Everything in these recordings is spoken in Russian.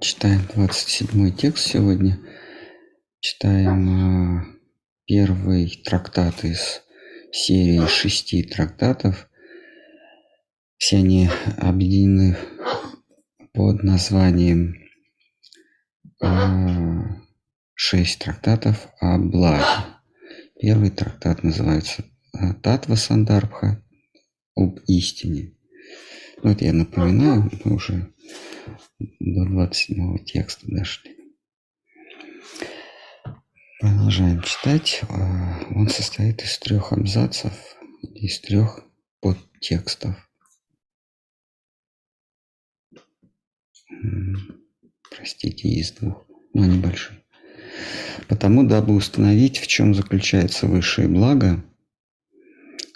Читаем 27 текст сегодня. Читаем э, первый трактат из серии шести трактатов. Все они объединены под названием э, шесть трактатов о благе. Первый трактат называется э, Татва Сандарбха об истине. Вот я напоминаю, мы уже до 27 текста дошли. Продолжаем читать. А, он состоит из трех абзацев, из трех подтекстов. Простите, из двух, но небольшой. Потому, дабы установить, в чем заключается высшее благо,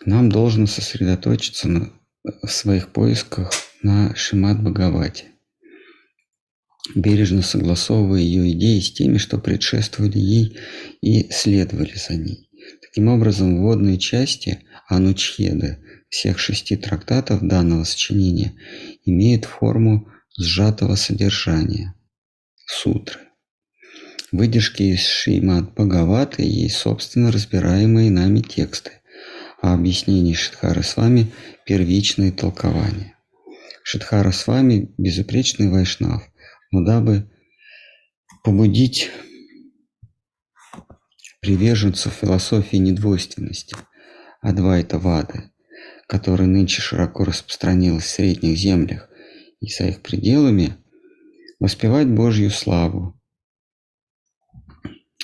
нам должно сосредоточиться на, в своих поисках на Шимат Бхагавате бережно согласовывая ее идеи с теми, что предшествовали ей и следовали за ней. Таким образом, вводные части Анучхеды всех шести трактатов данного сочинения имеют форму сжатого содержания – сутры. Выдержки из Шримад Бхагаваты есть собственно разбираемые нами тексты, а объяснение Шидхары с вами – первичные толкования. Шидхара с вами – безупречный вайшнав, но дабы побудить приверженцев философии недвойственности, Адвайта Вады, которая нынче широко распространилась в средних землях и за их пределами, воспевать Божью славу.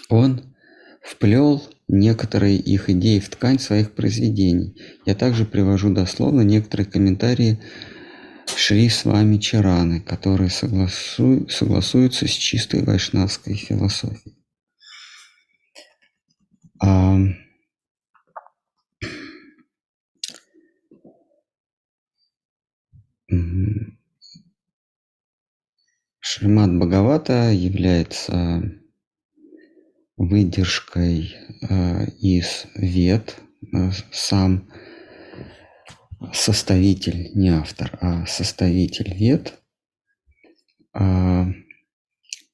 Он вплел некоторые их идеи в ткань своих произведений. Я также привожу дословно некоторые комментарии Шри с вами Чараны, которые согласу... согласуются с чистой вайшнавской философией. А... Шримад Бхагавата является выдержкой э, из вет, э, сам составитель, не автор, а составитель вет а,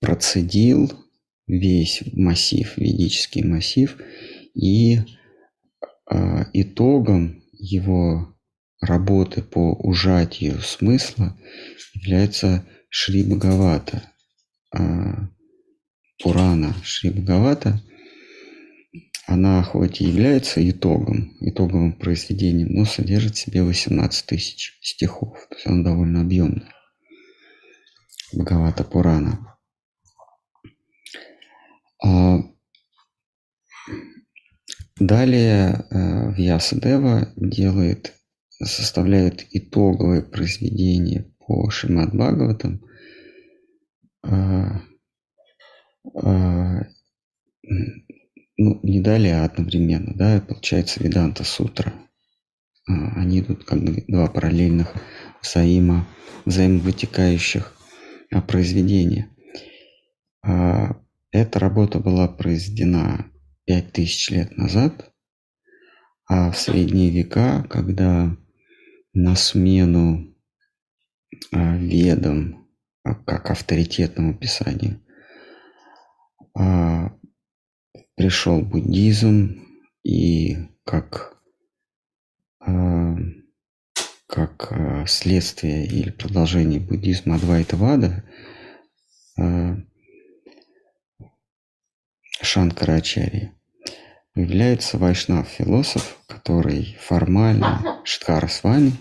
процедил весь массив, ведический массив, и а, итогом его работы по ужатию смысла является Шри Бхагавата, а, Пурана Шри Бхагавата – она хоть и является итогом, итоговым произведением, но содержит в себе 18 тысяч стихов. То есть она довольно объемная. Бхагавата Пурана. А далее э, Вьясадева делает, составляет итоговое произведение по Шимад Бхагаватам, а, а, ну, не далее, а одновременно, да, получается Веданта Сутра. А, они идут как два параллельных взаимо, взаимовытекающих а, произведения. А, эта работа была произведена 5000 лет назад, а в средние века, когда на смену ведам, как авторитетному писанию, пришел буддизм и как, э, как э, следствие или продолжение буддизма Адвайта Вада э, является вайшнав-философ, который формально, Шткара с вами,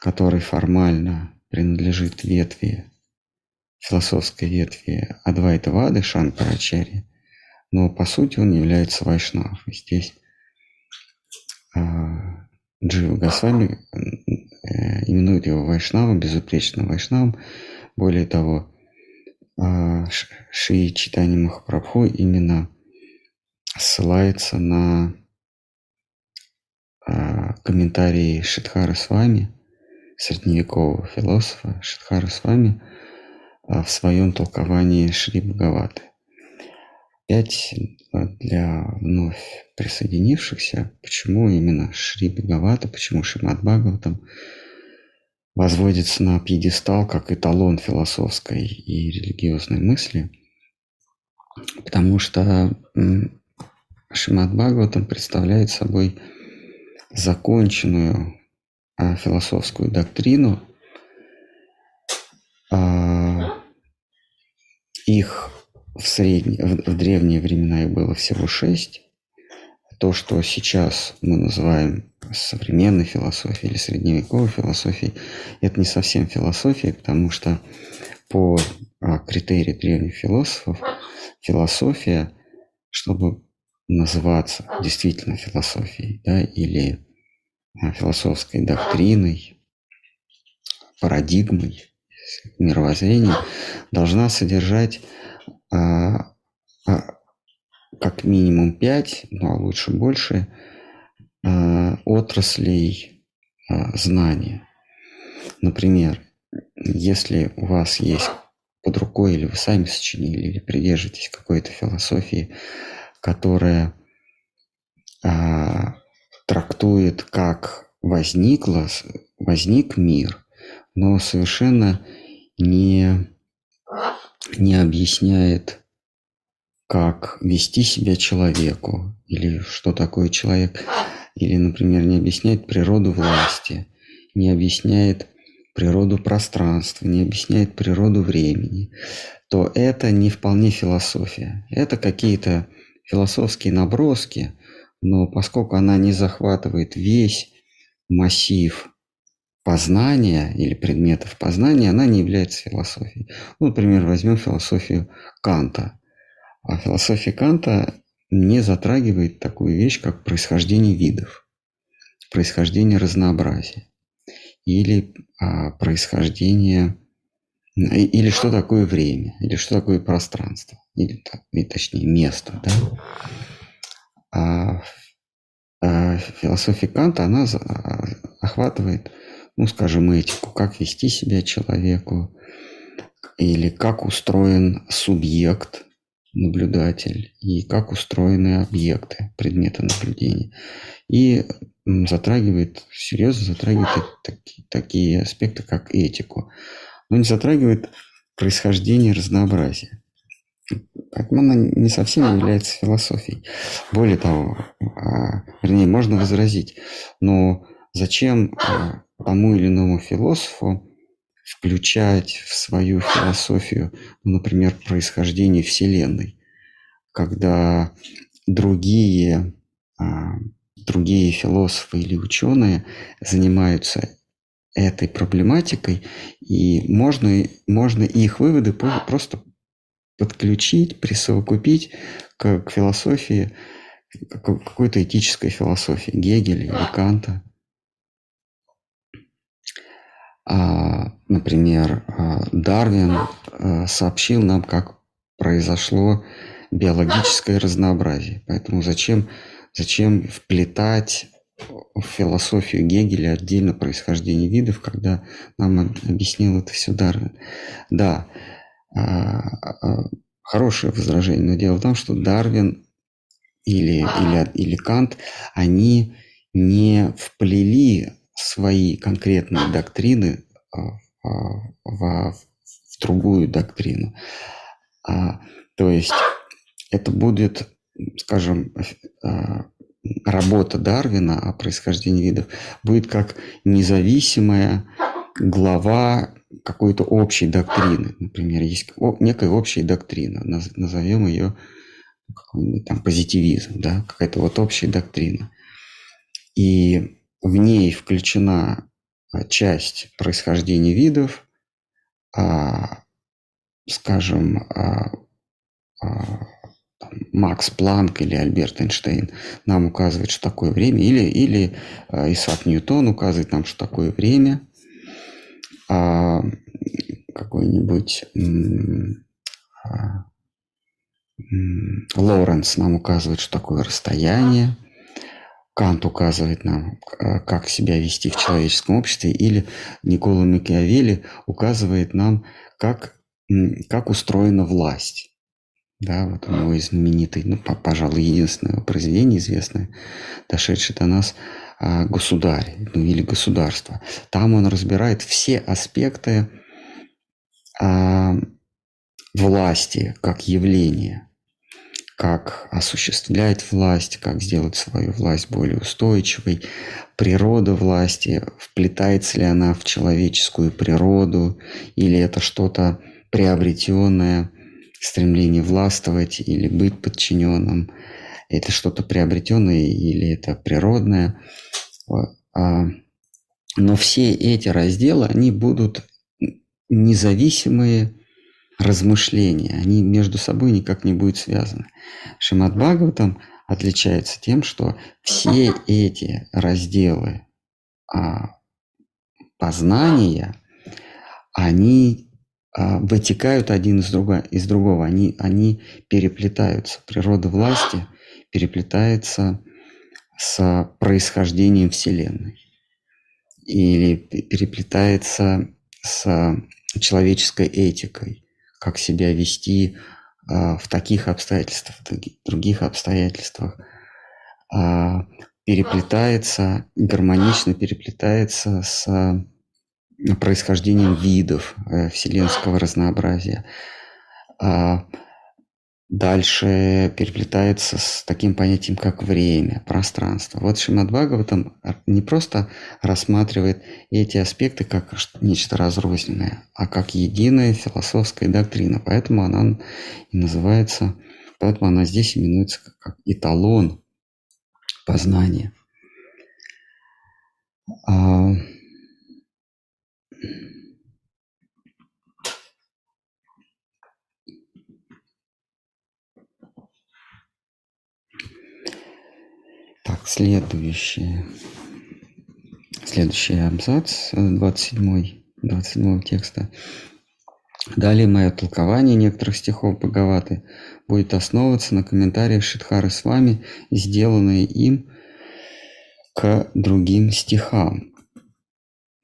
который формально принадлежит ветви, философской ветви Адвайта Вады Шанкарачари, но по сути он является вайшнав. И здесь а, Джива Госвами э, именует его вайшнавом, безупречным вайшнавом. Более того, а, Ши Читани Махапрабху именно ссылается на а, комментарии Шидхара Свами, средневекового философа Шидхара Свами, в своем толковании Шри Бхагаваты. Опять для вновь присоединившихся, почему именно Шри Бхагавата, почему Шримад Бхагаватам, возводится на пьедестал как эталон философской и религиозной мысли, потому что Шимат Бхагаватам представляет собой законченную а, философскую доктрину. А, их в, средние, в, в древние времена их было всего шесть. То, что сейчас мы называем современной философией или средневековой философией, это не совсем философия, потому что по а, критерию древних философов философия, чтобы называться действительно философией, да, или а, философской доктриной, парадигмой, мировоззрением, должна содержать а, а, как минимум пять, ну а лучше больше, а, отраслей а, знания. Например, если у вас есть под рукой, или вы сами сочинили, или придерживаетесь какой-то философии, которая а, трактует, как возникло, возник мир, но совершенно не, не объясняет, как вести себя человеку, или что такое человек, или, например, не объясняет природу власти, не объясняет природу пространства, не объясняет природу времени, то это не вполне философия. Это какие-то философские наброски, но поскольку она не захватывает весь массив познания или предметов познания, она не является философией. Ну, например, возьмем философию Канта. А философия Канта не затрагивает такую вещь, как происхождение видов, происхождение разнообразия или а, происхождение или что такое время, или что такое пространство, или, или точнее место. Да? А, а философия Канта, она а, охватывает, ну, скажем, этику, как вести себя человеку, или как устроен субъект, наблюдатель, и как устроены объекты, предметы наблюдения. И затрагивает, серьезно затрагивает такие, такие аспекты, как этику. Но не затрагивает происхождение разнообразия. Поэтому она не совсем является философией. Более того, а, вернее, можно возразить, но зачем а, тому или иному философу включать в свою философию, ну, например, происхождение Вселенной, когда другие, а, другие философы или ученые занимаются этой проблематикой, и можно, можно их выводы просто подключить, присовокупить к, к философии, к какой-то этической философии Гегеля или Канта. А, например, а, Дарвин а, сообщил нам, как произошло биологическое разнообразие. Поэтому зачем, зачем вплетать в философию Гегеля отдельно происхождение видов, когда нам объяснил это все Дарвин. Да, хорошее возражение, но дело в том, что Дарвин или, или, или Кант, они не вплели свои конкретные доктрины а, в, в другую доктрину. А, то есть это будет, скажем, работа Дарвина о происхождении видов будет как независимая глава какой-то общей доктрины. Например, есть некая общая доктрина, назовем ее там позитивизм, да, какая-то вот общая доктрина. И в ней включена а, часть происхождения видов, а, скажем, а, Макс Планк или Альберт Эйнштейн нам указывает, что такое время, или, или Исаак Ньютон указывает нам, что такое время – а, какой-нибудь Лоуренс нам указывает, что такое расстояние. Кант указывает нам, а, как себя вести в человеческом обществе, или Никола Макиавелли указывает нам, как, как устроена власть. Да, вот у него есть знаменитый, ну, пожалуй, единственное произведение известное, дошедшее до нас а, «Государь», ну, или «Государство». Там он разбирает все аспекты а, власти как явления, как осуществлять власть, как сделать свою власть более устойчивой, природа власти, вплетается ли она в человеческую природу, или это что-то приобретенное – стремление властвовать или быть подчиненным. Это что-то приобретенное или это природное. А, но все эти разделы, они будут независимые размышления, они между собой никак не будут связаны. Шимат Бхагаватам отличается тем, что все эти разделы а, познания, они а, вытекают один из, друга, из другого, они, они переплетаются. Природа власти переплетается с происхождением Вселенной или переплетается с человеческой этикой, как себя вести а, в таких обстоятельствах, в других обстоятельствах, а, переплетается, гармонично переплетается с происхождением видов э, вселенского разнообразия. А дальше переплетается с таким понятием, как время, пространство. Вот Шимад Бхагаватам не просто рассматривает эти аспекты как нечто разрозненное, а как единая философская доктрина. Поэтому она и называется, поэтому она здесь именуется как эталон познания. Так, следующее. Следующий абзац, 27, э, 27 текста. Далее мое толкование некоторых стихов Бхагаваты будет основываться на комментариях Шидхары с вами, сделанные им к другим стихам.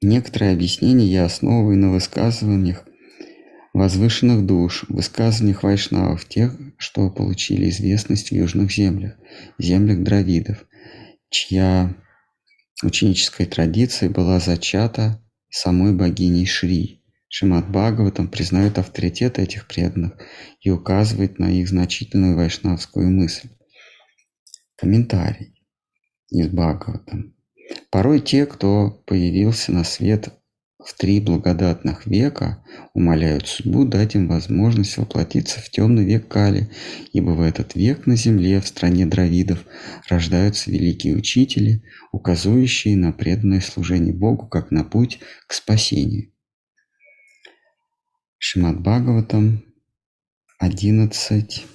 Некоторые объяснения я основываю на высказываниях возвышенных душ, высказываниях вайшнавов, тех, что получили известность в южных землях, землях дравидов, чья ученическая традиция была зачата самой богиней Шри. Шимат Бхагаватам признает авторитет этих преданных и указывает на их значительную вайшнавскую мысль. Комментарий из Бхагаватам. Порой те, кто появился на свет в три благодатных века умоляют судьбу дать им возможность воплотиться в темный век Кали, ибо в этот век на земле, в стране дравидов, рождаются великие учители, указывающие на преданное служение Богу как на путь к спасению. Шимат Бхагаватам 11,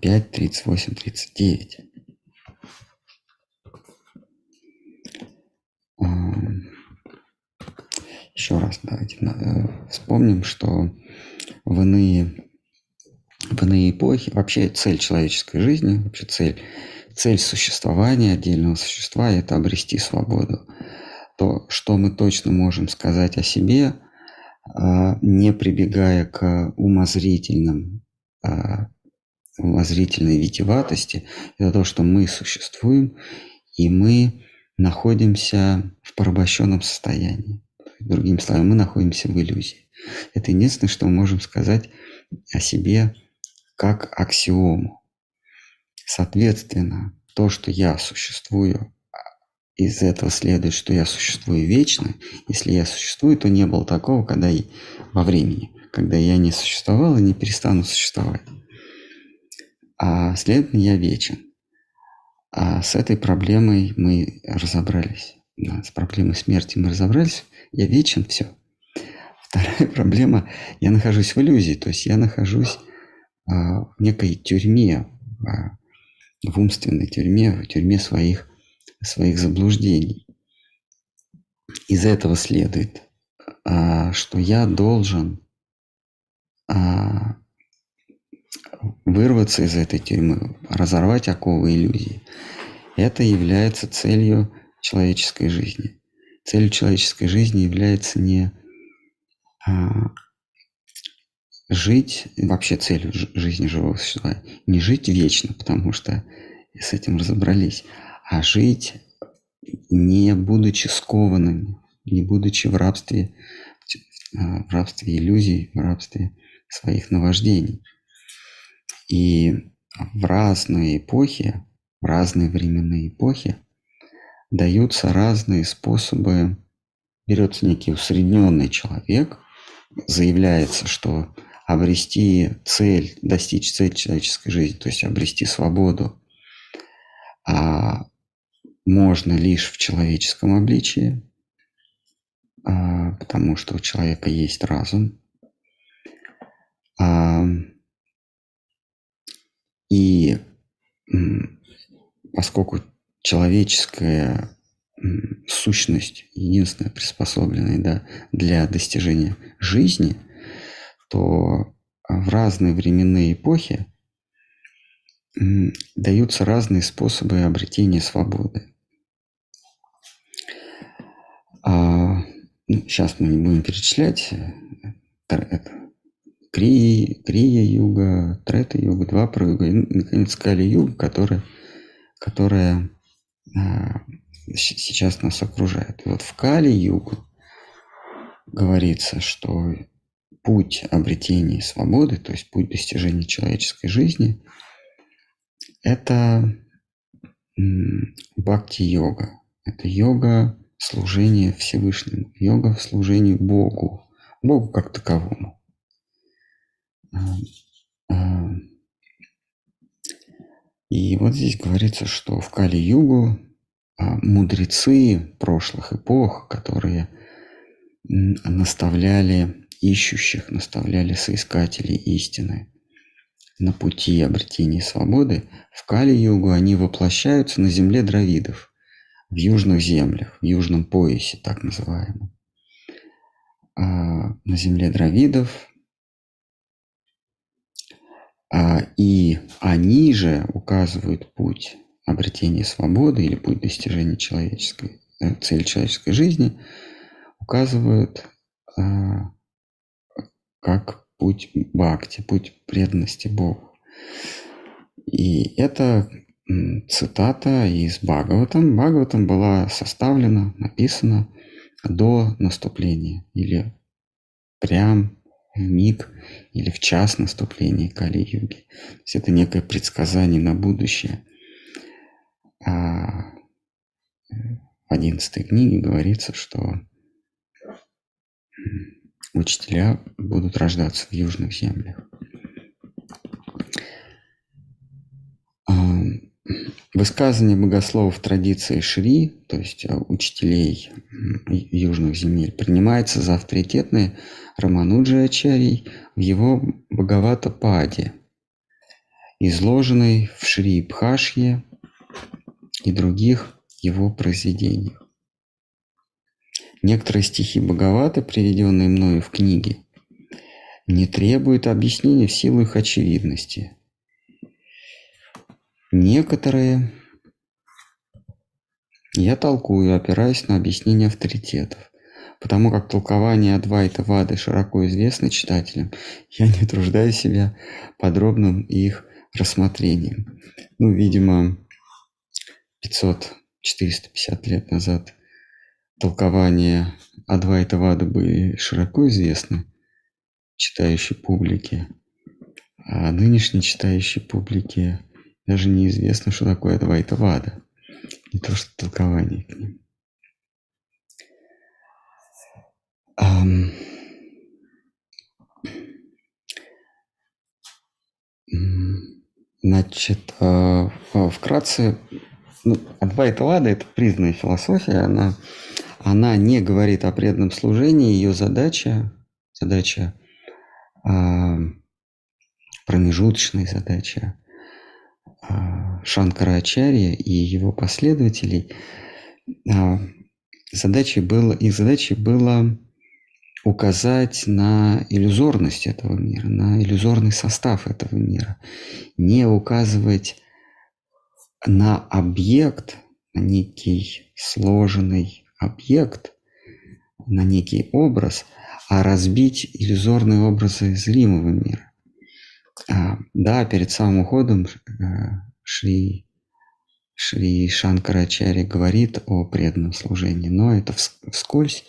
5, 38, 39. Еще раз давайте вспомним, что в иные, в иные эпохи вообще цель человеческой жизни, вообще цель, цель существования отдельного существа – это обрести свободу. То, что мы точно можем сказать о себе, а, не прибегая к умозрительным а, умозрительной витиватости, это то, что мы существуем, и мы находимся в порабощенном состоянии. Другими словами, мы находимся в иллюзии. Это единственное, что мы можем сказать о себе как аксиому. Соответственно, то, что я существую, из этого следует, что я существую вечно. Если я существую, то не было такого, когда я, во времени, когда я не существовал и не перестану существовать. А следовательно, я вечен. А с этой проблемой мы разобрались. Да, с проблемой смерти мы разобрались. Я вечен, все. Вторая проблема, я нахожусь в иллюзии, то есть я нахожусь а, в некой тюрьме, а, в умственной тюрьме, в тюрьме своих, своих заблуждений. Из этого следует, а, что я должен а, вырваться из этой тюрьмы, разорвать оковы иллюзии. Это является целью человеческой жизни. Целью человеческой жизни является не а, жить, вообще целью жизни живого существа, не жить вечно, потому что с этим разобрались, а жить не будучи скованными, не будучи в рабстве, в рабстве иллюзий, в рабстве своих наваждений. И в разные эпохи, в разные временные эпохи даются разные способы. Берется некий усредненный человек, заявляется, что обрести цель, достичь цель человеческой жизни, то есть обрести свободу, а можно лишь в человеческом обличии, а, потому что у человека есть разум. А, и поскольку человеческая сущность, единственная приспособленная да, для достижения жизни, то в разные временные эпохи даются разные способы обретения свободы. А, ну, сейчас мы не будем перечислять. Это Крия, Крия юга, Трета юга, два про юга, и, наконец, Кали юга, которая, которая а, сейчас нас окружает. И вот в Кали югу говорится, что путь обретения свободы, то есть путь достижения человеческой жизни, это бхакти-йога. Это йога служения Всевышнему, йога в служении Богу, Богу как таковому. А, а, и вот здесь говорится, что в Кали-югу а, мудрецы прошлых эпох, которые наставляли ищущих, наставляли соискателей истины на пути обретения свободы, в Кали-югу они воплощаются на земле дравидов, в южных землях, в южном поясе так называемом. На земле дравидов а, и они же указывают путь обретения свободы или путь достижения человеческой, э, цели человеческой жизни, указывают а, как путь бхакти, путь преданности Богу. И это цитата из Бхагаватам. Бхагаватам была составлена, написана до наступления или прям миг или в час наступления Кали-юги. То есть это некое предсказание на будущее. А в одиннадцатой книге говорится, что учителя будут рождаться в южных землях. Высказывание богословов традиции Шри, то есть э, учителей южных земель, принимается за авторитетные Рамануджи Ачарий в его Бхагавата Паде, изложенной в Шри Бхашье и других его произведениях. Некоторые стихи Бхагавата, приведенные мною в книге, не требуют объяснения в силу их очевидности – Некоторые я толкую, опираясь на объяснение авторитетов. Потому как толкование Адвайта Вады широко известно читателям, я не труждаю себя подробным их рассмотрением. Ну, видимо, 500-450 лет назад толкования Адвайта Вады были широко известны читающей публике, а нынешней читающей публике даже неизвестно, что такое Адвайта-вада. Не то, что толкование к ним. Um, значит, э, вкратце, ну, Адвайта-вада – это признанная философия, она, она не говорит о преданном служении, ее задача, задача промежуточная задача Шанкарачарья и его последователей, а, задачей было, их задачей было указать на иллюзорность этого мира, на иллюзорный состав этого мира, не указывать на объект, на некий сложенный объект, на некий образ, а разбить иллюзорные образы зримого мира. А, да, перед самым уходом э, Шри, Шри Шанкарачари говорит о преданном служении, но это вскользь,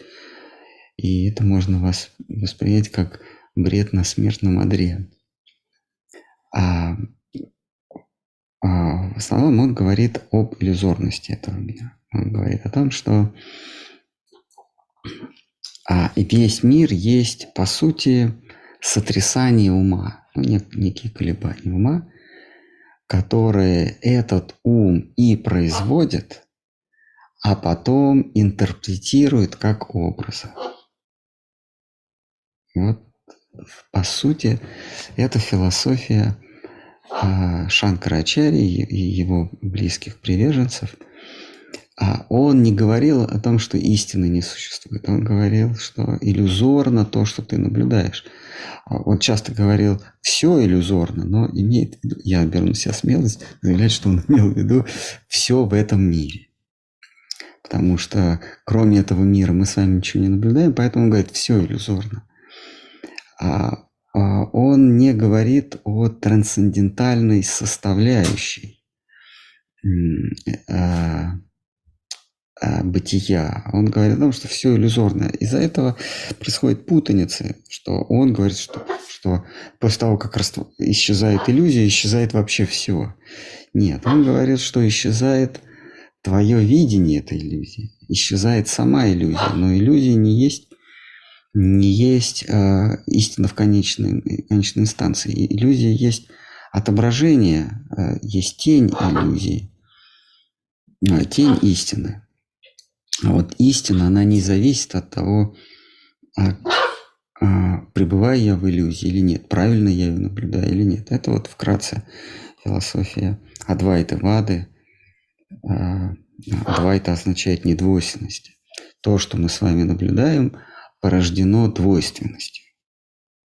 и это можно вас воспринять как бред на смертном одре. А, а в основном он говорит об иллюзорности этого мира. Он говорит о том, что а весь мир есть, по сути, сотрясание ума, нек- некие колебания ума, которые этот ум и производит, а потом интерпретирует как образы. Вот, по сути, это философия э, Шанкарачари и его близких приверженцев – а он не говорил о том, что истины не существует. Он говорил, что иллюзорно то, что ты наблюдаешь. Он часто говорил, все иллюзорно, но имеет в виду, я беру на себя смелость заявлять, что он имел в виду все в этом мире. Потому что кроме этого мира мы с вами ничего не наблюдаем, поэтому он говорит, все иллюзорно. А, а он не говорит о трансцендентальной составляющей. А, а, бытия. Он говорит о том, что все иллюзорно. Из-за этого происходит путаница, что он говорит, что, что после того, как исчезает иллюзия, исчезает вообще все. Нет, он говорит, что исчезает твое видение этой иллюзии, исчезает сама иллюзия, но иллюзия не есть не есть э, истина в конечной, конечной инстанции. Иллюзия есть отображение, э, есть тень иллюзии, э, тень истины. А вот истина, она не зависит от того, а, а, пребываю я в иллюзии или нет, правильно я ее наблюдаю или нет. Это вот вкратце философия Адвайта Вады. А, Адвайта означает недвойственность. То, что мы с вами наблюдаем, порождено двойственностью.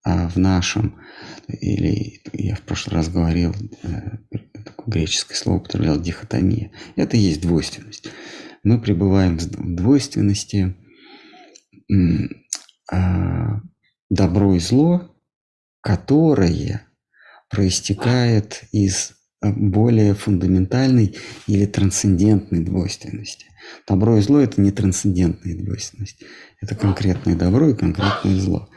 А в нашем, или я в прошлый раз говорил, э, такое греческое слово употреблял, дихотомия, это и есть двойственность мы пребываем в двойственности а, добро и зло, которое проистекает из а, более фундаментальной или трансцендентной двойственности. Добро и зло – это не трансцендентная двойственность. Это конкретное добро и конкретное зло.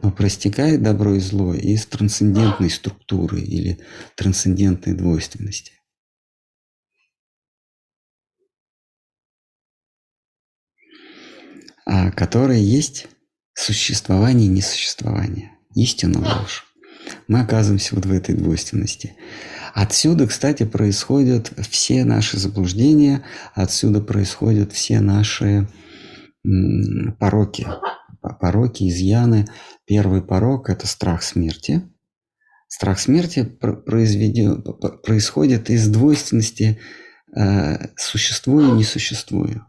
Но проистекает добро и зло из трансцендентной структуры или трансцендентной двойственности. А, которая есть существование и несуществование, истина ложь. Мы оказываемся вот в этой двойственности. Отсюда, кстати, происходят все наши заблуждения, отсюда происходят все наши пороки. Пороки, изъяны. Первый порок – это страх смерти. Страх смерти происходит из двойственности э, «существую и не существую».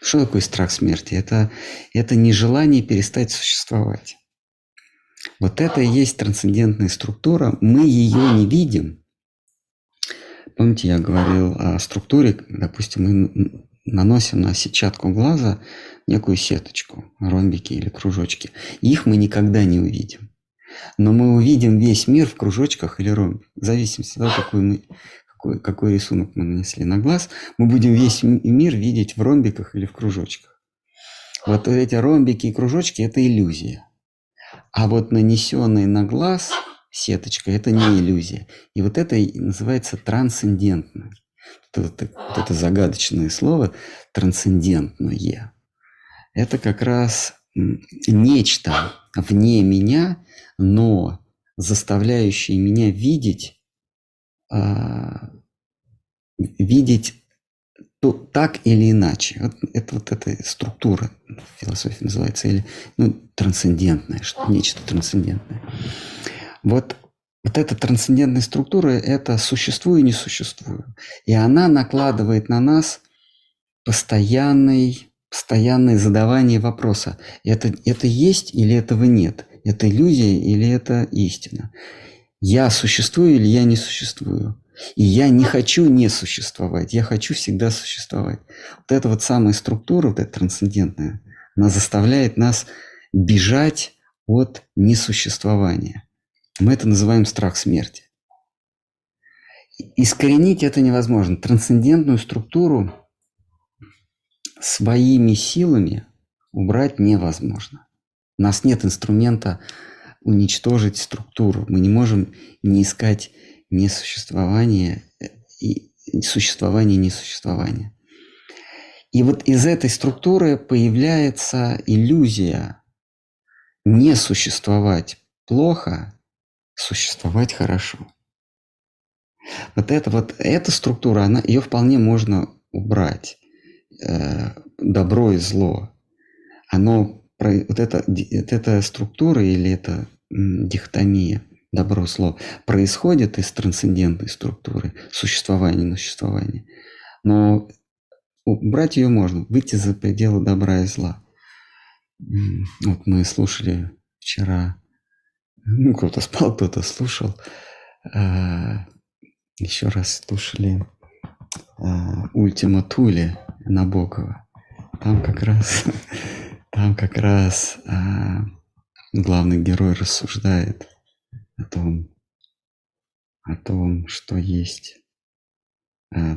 Что такое страх смерти? Это, это нежелание перестать существовать. Вот это и есть трансцендентная структура. Мы ее не видим. Помните, я говорил о структуре, допустим, мы наносим на сетчатку глаза некую сеточку, ромбики или кружочки. Их мы никогда не увидим. Но мы увидим весь мир в кружочках или ромбиках. В зависимости от того, какую мы, какой, какой рисунок мы нанесли на глаз, мы будем весь мир видеть в ромбиках или в кружочках. Вот эти ромбики и кружочки – это иллюзия. А вот нанесенный на глаз сеточка – это не иллюзия. И вот это называется трансцендентно. Вот это, вот это загадочное слово трансцендентное. Это как раз нечто вне меня, но заставляющее меня видеть видеть то, так или иначе. Вот это вот эта структура философии называется, или ну, трансцендентная, что, нечто трансцендентное. Вот, вот эта трансцендентная структура – это существую и не существую. И она накладывает на нас постоянный, постоянное задавание вопроса. Это, это есть или этого нет? Это иллюзия или это истина? Я существую или я не существую? И я не хочу не существовать, я хочу всегда существовать. Вот эта вот самая структура, вот эта трансцендентная, она заставляет нас бежать от несуществования. Мы это называем страх смерти. Искоренить это невозможно. Трансцендентную структуру своими силами убрать невозможно. У нас нет инструмента уничтожить структуру. Мы не можем не искать несуществование и существование несуществования. И вот из этой структуры появляется иллюзия не существовать плохо, существовать хорошо. Вот это вот эта структура, она ее вполне можно убрать. Э, добро и зло. Оно вот эта, вот эта структура или эта дихотомия добро зло происходит из трансцендентной структуры существования и существования. Но убрать ее можно, выйти за пределы добра и зла. Вот мы слушали вчера, ну, кто-то спал, кто-то слушал, а, еще раз слушали а, Ультима Тули Набокова. Там как раз, там как раз а, главный герой рассуждает о том, о том, что есть. А,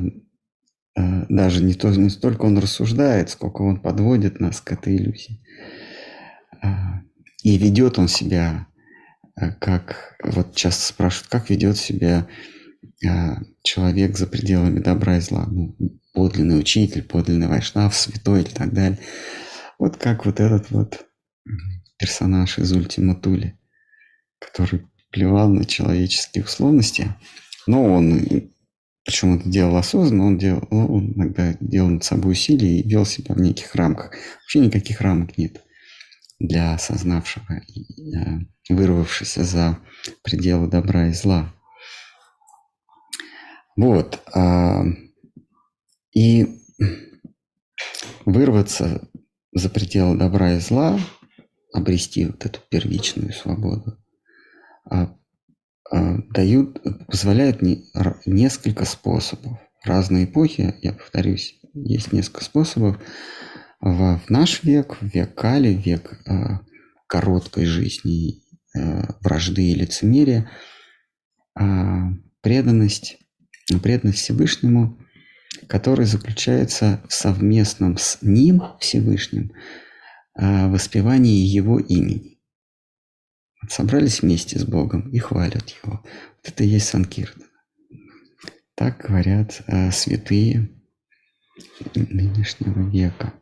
а, даже не, то, не столько он рассуждает, сколько он подводит нас к этой иллюзии. А, и ведет он себя, как, вот часто спрашивают, как ведет себя человек за пределами добра и зла. Ну, подлинный учитель, подлинный вайшнав, святой и так далее. Вот как вот этот вот персонаж из Ультима Тули, который плевал на человеческие условности, но он, причем это делал осознанно, он, делал, он иногда делал над собой усилия и вел себя в неких рамках. Вообще никаких рамок нет для осознавшего, э, вырвавшегося за пределы добра и зла. Вот. А, и вырваться за пределы добра и зла, обрести вот эту первичную свободу, а, а, дают, позволяют несколько способов. В разные эпохи, я повторюсь, есть несколько способов. В наш век, в век Кали, век короткой жизни, вражды и лицемерия, преданность преданность Всевышнему, который заключается в совместном с Ним, Всевышним, а, воспевании Его имени. Вот собрались вместе с Богом и хвалят Его. Вот это и есть Санкиртан. Так говорят а, святые нынешнего века.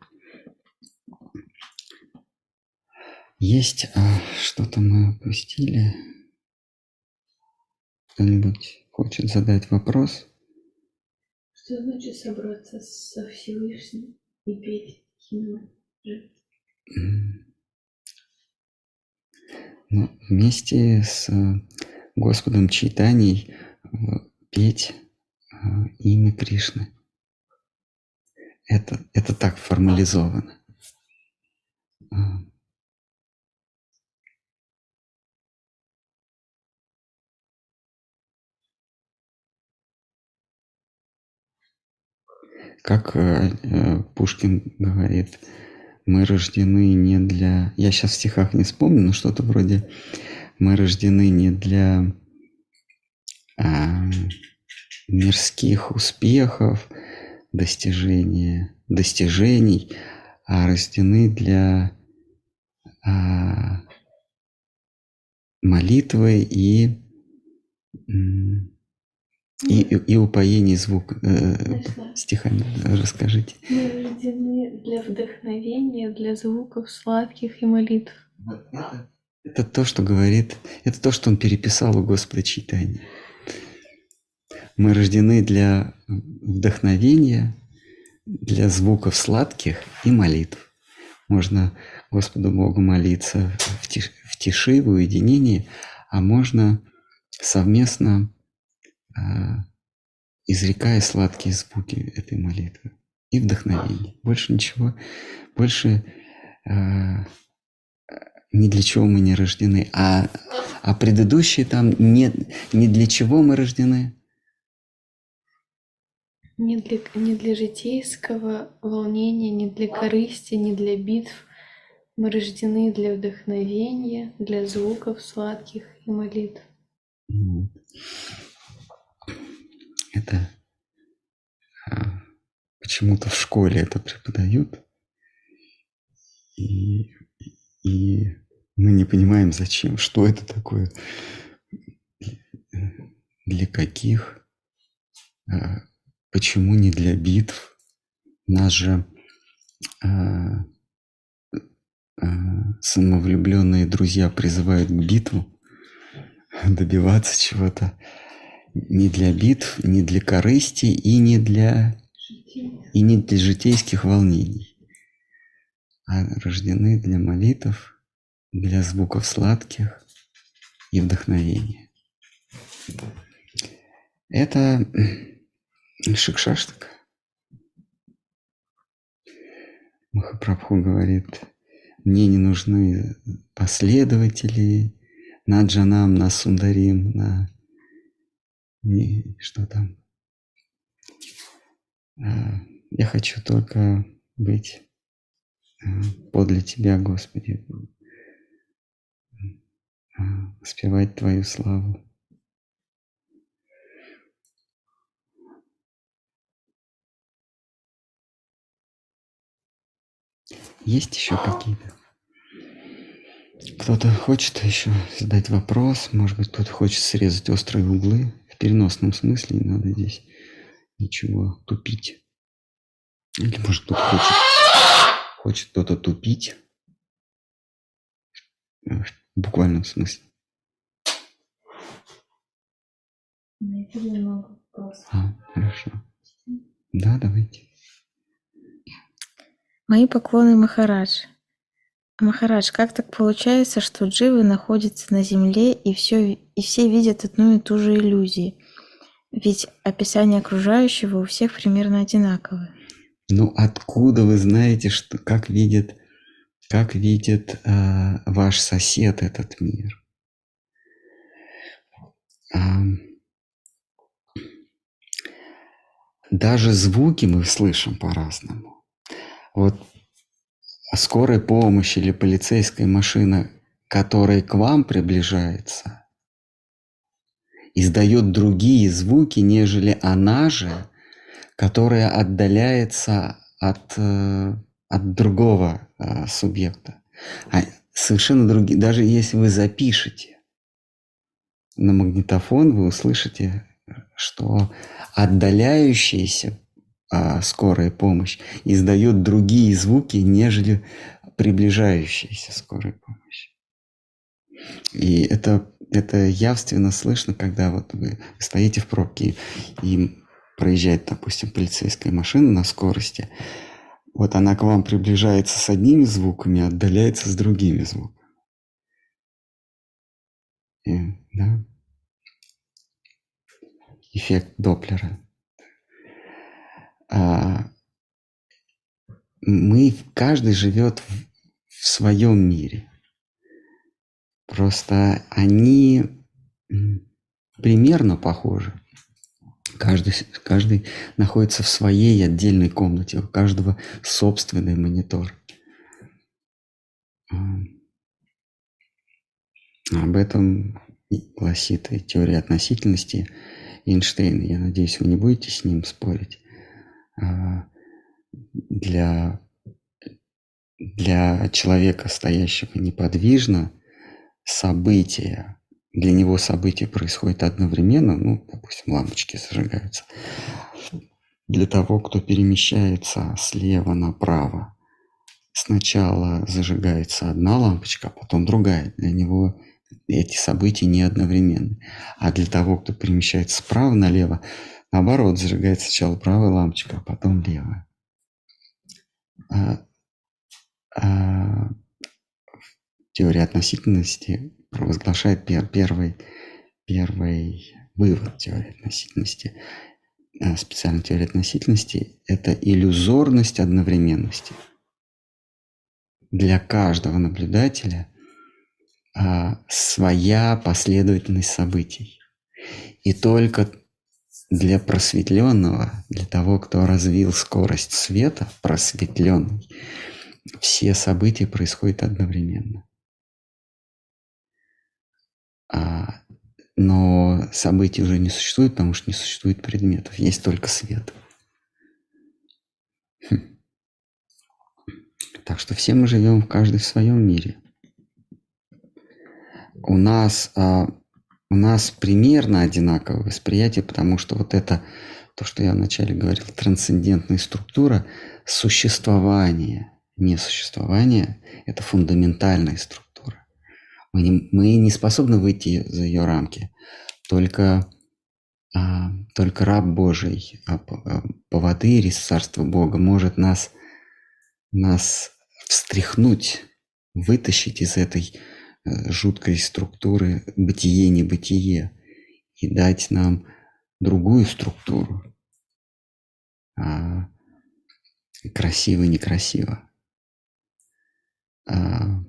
Есть а, что-то мы опустили. Кто-нибудь хочет задать вопрос. Что значит собраться со Всевышним и петь химну ну, вместе с Господом Читанией э, петь э, имя Кришны. Это, это так формализовано. Как э, э, Пушкин говорит, мы рождены не для... Я сейчас в стихах не вспомню, но что-то вроде мы рождены не для а, мирских успехов, достижения, достижений, а рождены для а, молитвы и и, и, и упоение звук э, стихами расскажите. Мы рождены для вдохновения, для звуков сладких и молитв. это, это то, что говорит, это то, что он переписал у Господа читания. Мы рождены для вдохновения, для звуков сладких и молитв. Можно Господу Богу молиться в тиши, в, тиши, в уединении, а можно совместно изрекая сладкие звуки этой молитвы и вдохновение. Больше ничего, больше э, ни для чего мы не рождены. А, а предыдущие там не, не для чего мы рождены. Не для, не для житейского волнения, не для корысти, не для битв, Мы рождены для вдохновения, для звуков сладких и молитв. Это а, почему-то в школе это преподают, и, и мы не понимаем, зачем, что это такое, для каких, а, почему не для битв. Нас же а, самовлюбленные друзья призывают к битву, добиваться чего-то не для битв, не для корысти и не для, и не для житейских волнений, а рождены для молитв, для звуков сладких и вдохновения. Это шикшаштак. Махапрабху говорит, мне не нужны последователи на джанам, на сундарим, на и что там. А, я хочу только быть а, подле Тебя, Господи, а, спевать Твою славу. Есть еще какие-то? Кто-то хочет еще задать вопрос, может быть, кто-то хочет срезать острые углы переносном смысле не надо здесь ничего тупить. Или может кто-то хочет, хочет кто-то тупить. В буквальном смысле. А, хорошо. Да, давайте. Мои поклоны Махарадж. Махарадж, как так получается, что дживы находятся на Земле и, все, и все видят одну и ту же иллюзию? Ведь описание окружающего у всех примерно одинаковое. Ну откуда вы знаете, что как видит, как видит э, ваш сосед этот мир? А, даже звуки мы слышим по-разному. Вот скорая помощь или полицейская машина, которая к вам приближается, издает другие звуки, нежели она же, которая отдаляется от, э, от другого э, субъекта. А совершенно другие, даже если вы запишете на магнитофон, вы услышите, что отдаляющаяся а скорая помощь издает другие звуки, нежели приближающаяся скорая помощь. И это, это явственно слышно, когда вот вы стоите в пробке и проезжает, допустим, полицейская машина на скорости. Вот она к вам приближается с одними звуками, отдаляется с другими звуками. И, да? Эффект Доплера. А, мы, каждый живет в, в своем мире. Просто они примерно похожи. Каждый, каждый находится в своей отдельной комнате, у каждого собственный монитор. А, об этом гласит и теория относительности Эйнштейна. Я надеюсь, вы не будете с ним спорить. А, для, для человека, стоящего неподвижно, события, для него события происходят одновременно, ну, допустим, лампочки зажигаются. Для того, кто перемещается слева направо, сначала зажигается одна лампочка, а потом другая. Для него эти события не одновременны. А для того, кто перемещается справа налево, Наоборот, зажигается сначала правая лампочка, а потом левая. А, а, теория относительности провозглашает пер, первый, первый вывод теории относительности. А, специальная теория относительности – это иллюзорность одновременности. Для каждого наблюдателя а, своя последовательность событий. И только для просветленного, для того, кто развил скорость света, просветленный, все события происходят одновременно. А, но событий уже не существует, потому что не существует предметов, есть только свет. Хм. Так что все мы живем каждый в своем мире. У нас, а, у нас примерно одинаковое восприятие, потому что вот это, то, что я вначале говорил, трансцендентная структура существования, не существования, это фундаментальная структура. Мы не, мы не способны выйти за ее рамки. Только, а, только раб Божий, а, а, поводырь из Царства Бога может нас, нас встряхнуть, вытащить из этой жуткой структуры бытие-небытие и дать нам другую структуру. А, красиво-некрасиво. А,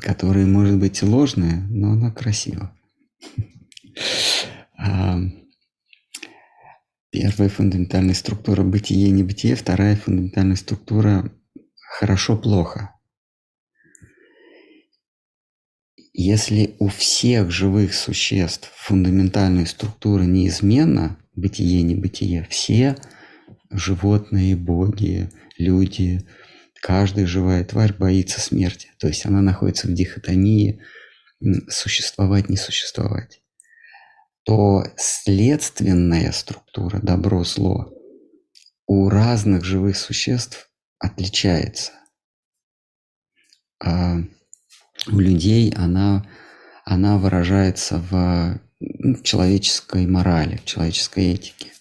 которая может быть ложная, но она красива. А, первая фундаментальная структура бытие-небытие, вторая фундаментальная структура хорошо-плохо. Если у всех живых существ фундаментальная структура неизменна, бытие-небытие, все животные, боги, люди, каждая живая тварь боится смерти. То есть она находится в дихотомии существовать, не существовать. То следственная структура добро-зло у разных живых существ отличается. У людей она, она выражается в, в человеческой морали, в человеческой этике.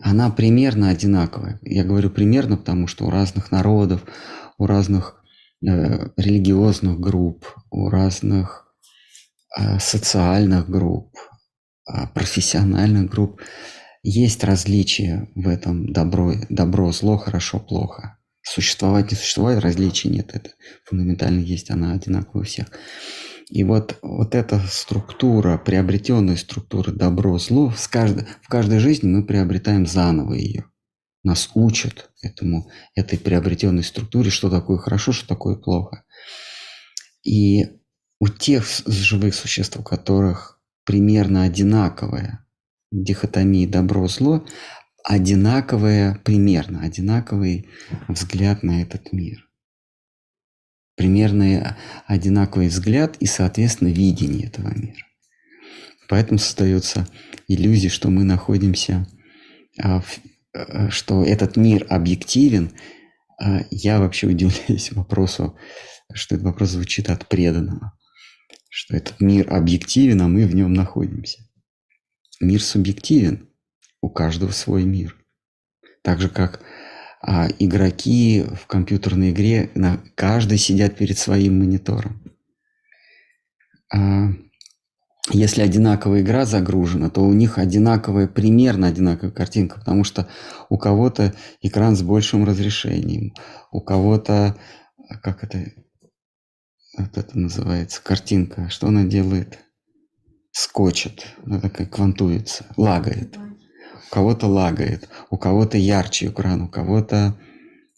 Она примерно одинаковая. Я говорю примерно, потому что у разных народов, у разных э, религиозных групп, у разных э, социальных групп, э, профессиональных групп есть различия в этом добро, добро, зло, хорошо, плохо. Существовать, не существовать, различий нет. Это фундаментально есть, она одинаковая у всех. И вот, вот эта структура, приобретенная структура добро, зло, в каждой, в каждой жизни мы приобретаем заново ее. Нас учат этому, этой приобретенной структуре, что такое хорошо, что такое плохо. И у тех живых существ, у которых примерно одинаковая дихотомия добро-зло, одинаковая, примерно одинаковый взгляд на этот мир. Примерно одинаковый взгляд и, соответственно, видение этого мира. Поэтому создается иллюзия, что мы находимся, а, э, что этот мир объективен. А я вообще удивляюсь вопросу, что этот вопрос звучит от преданного, что этот мир объективен, а мы в нем находимся. Мир субъективен, у каждого свой мир. Так же, как а, игроки в компьютерной игре, на, каждый сидят перед своим монитором. А, если одинаковая игра загружена, то у них одинаковая, примерно одинаковая картинка, потому что у кого-то экран с большим разрешением, у кого-то, как это, вот это называется, картинка, что она делает? Скочит, она такая квантуется, лагает у кого-то лагает, у кого-то ярче экран, у кого-то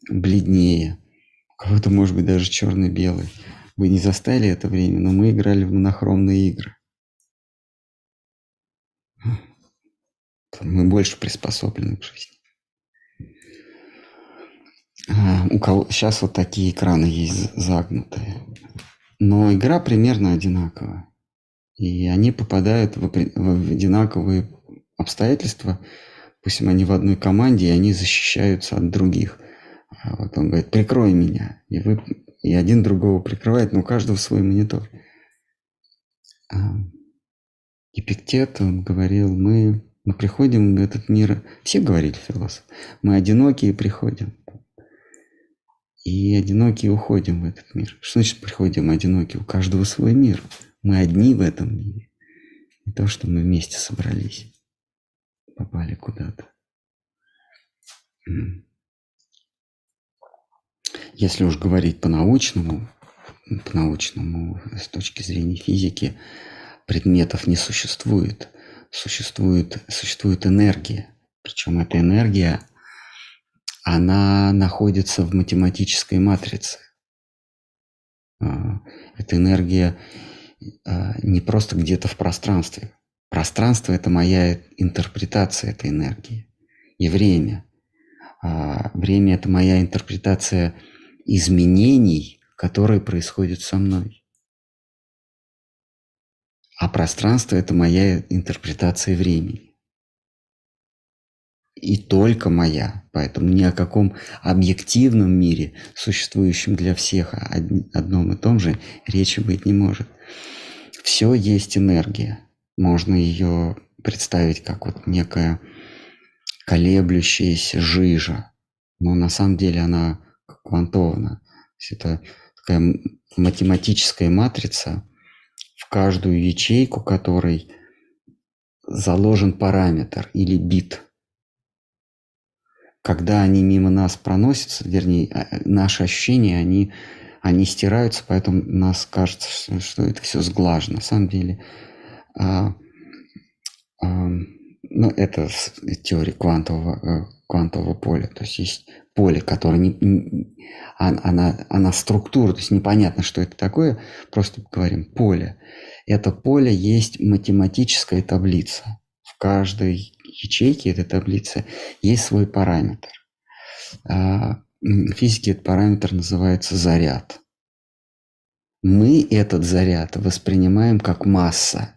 бледнее, у кого-то, может быть, даже черно-белый. Вы не застали это время, но мы играли в монохромные игры. Мы больше приспособлены к жизни. А, у кого сейчас вот такие экраны есть загнутые. Но игра примерно одинаковая. И они попадают в, в одинаковые обстоятельства, допустим, они в одной команде, и они защищаются от других. А вот он говорит, прикрой меня. И, вы, и один другого прикрывает, но у каждого свой монитор. А Эпиктет, он говорил, мы, мы приходим в этот мир, все говорили философ, мы одинокие приходим. И одинокие уходим в этот мир. Что значит приходим одинокие? У каждого свой мир. Мы одни в этом мире. Не то, что мы вместе собрались попали куда-то. Если уж говорить по-научному, по-научному, с точки зрения физики, предметов не существует. Существует, существует энергия. Причем эта энергия, она находится в математической матрице. А, эта энергия а, не просто где-то в пространстве. Пространство – это моя интерпретация этой энергии. И время. А, время – это моя интерпретация изменений, которые происходят со мной. А пространство – это моя интерпретация времени и только моя. Поэтому ни о каком объективном мире, существующем для всех одном и том же, речи быть не может. Все есть энергия. Можно ее представить как вот некая колеблющаяся жижа. Но на самом деле она квантована. Это такая математическая матрица, в каждую ячейку которой заложен параметр или бит – когда они мимо нас проносятся, вернее, а, э, наши ощущения, они, они стираются, поэтому нас кажется, что это все сглажено. На самом деле, а, а, ну, это теория квантового, э, квантового поля. То есть есть поле, которое не, не, она, она структура, то есть непонятно, что это такое, просто говорим поле. Это поле есть математическая таблица. В каждой ячейки этой таблицы есть свой параметр. А, в физике этот параметр называется заряд. Мы этот заряд воспринимаем как масса.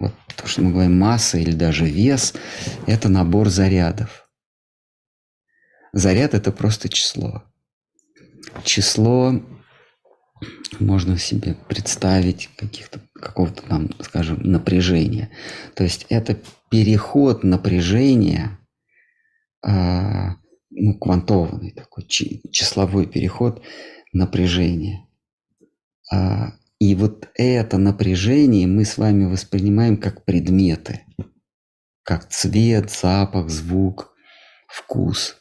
Вот то, что мы говорим масса или даже вес, это набор зарядов. Заряд – это просто число. Число можно себе представить каких-то какого-то там, скажем, напряжения. То есть это переход напряжения, э, ну, квантованный такой числовой переход напряжения. Э, и вот это напряжение мы с вами воспринимаем как предметы, как цвет, запах, звук, вкус.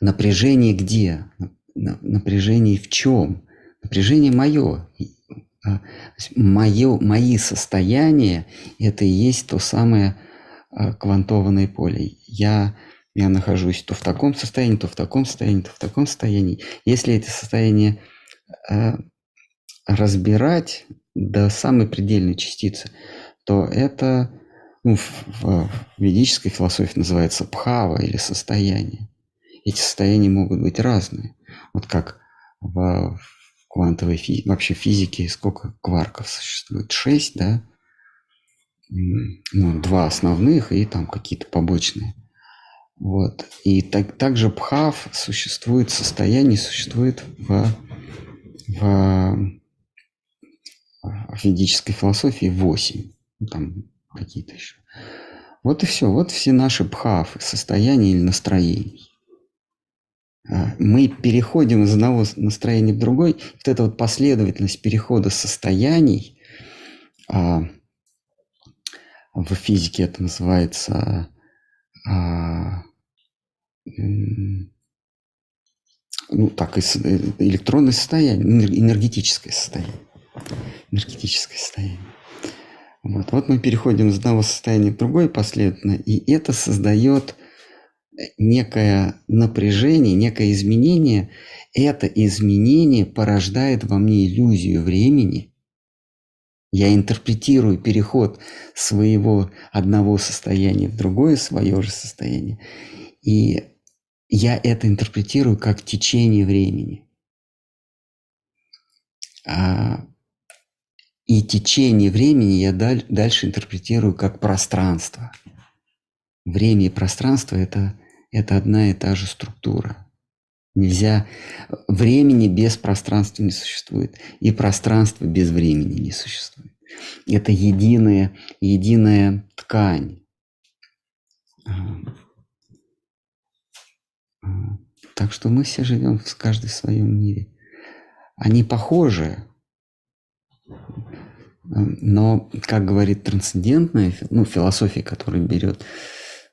Напряжение где? Напряжение в чем? Напряжение мое. Мое, мои состояния – это и есть то самое а, квантованное поле. Я, я нахожусь то в таком состоянии, то в таком состоянии, то в таком состоянии. Если это состояние э, разбирать до самой предельной частицы, то это ну, в, в ведической философии называется пхава или состояние. Эти состояния могут быть разные. Вот как в, квантовой физики, вообще физики, сколько кварков существует? Шесть, да? Ну, два основных и там какие-то побочные. Вот. И так, также пхав существует, состояние существует в, в, в ведической философии 8. Ну, там какие-то еще. Вот и все. Вот все наши пхав, состояния или настроения. А, мы переходим из одного настроения в другой. Вот эта вот последовательность перехода состояний, а, в физике это называется а, ну так, э, электронное состояние, энергетическое состояние. Энергетическое состояние. Вот. вот мы переходим из одного состояния в другое последовательно, и это создает некое напряжение, некое изменение, это изменение порождает во мне иллюзию времени. Я интерпретирую переход своего одного состояния в другое свое же состояние. И я это интерпретирую как течение времени. А, и течение времени я дальше интерпретирую как пространство. Время и пространство – это это одна и та же структура. Нельзя... Времени без пространства не существует. И пространство без времени не существует. Это единая, единая ткань. Так что мы все живем в каждой в своем мире. Они похожи, но, как говорит трансцендентная ну, философия, которая берет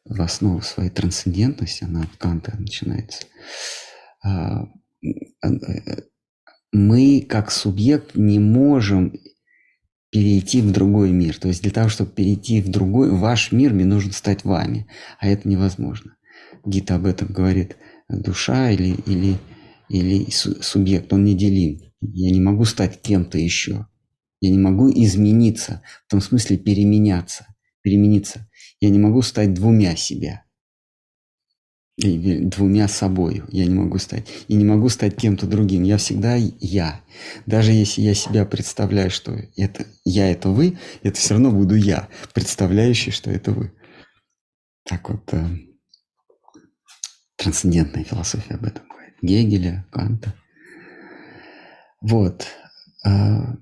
в основу своей трансцендентности, она от Канта начинается, а, э, мы как субъект не можем перейти в другой мир. То есть для того, чтобы перейти в другой, ваш мир, мне нужно стать вами, а это невозможно. Гита об этом говорит, душа или, или, или субъект, он неделим. Я не могу стать кем-то еще. Я не могу измениться, в том смысле переменяться, перемениться. Я не могу стать двумя себя двумя собой. Я не могу стать. И не могу стать кем-то другим. Я всегда я. Даже если я себя представляю, что это я это вы, это все равно буду я, представляющий, что это вы. Так вот, э, трансцендентная философия об этом говорит. Гегеля, Канта. Вот. Э,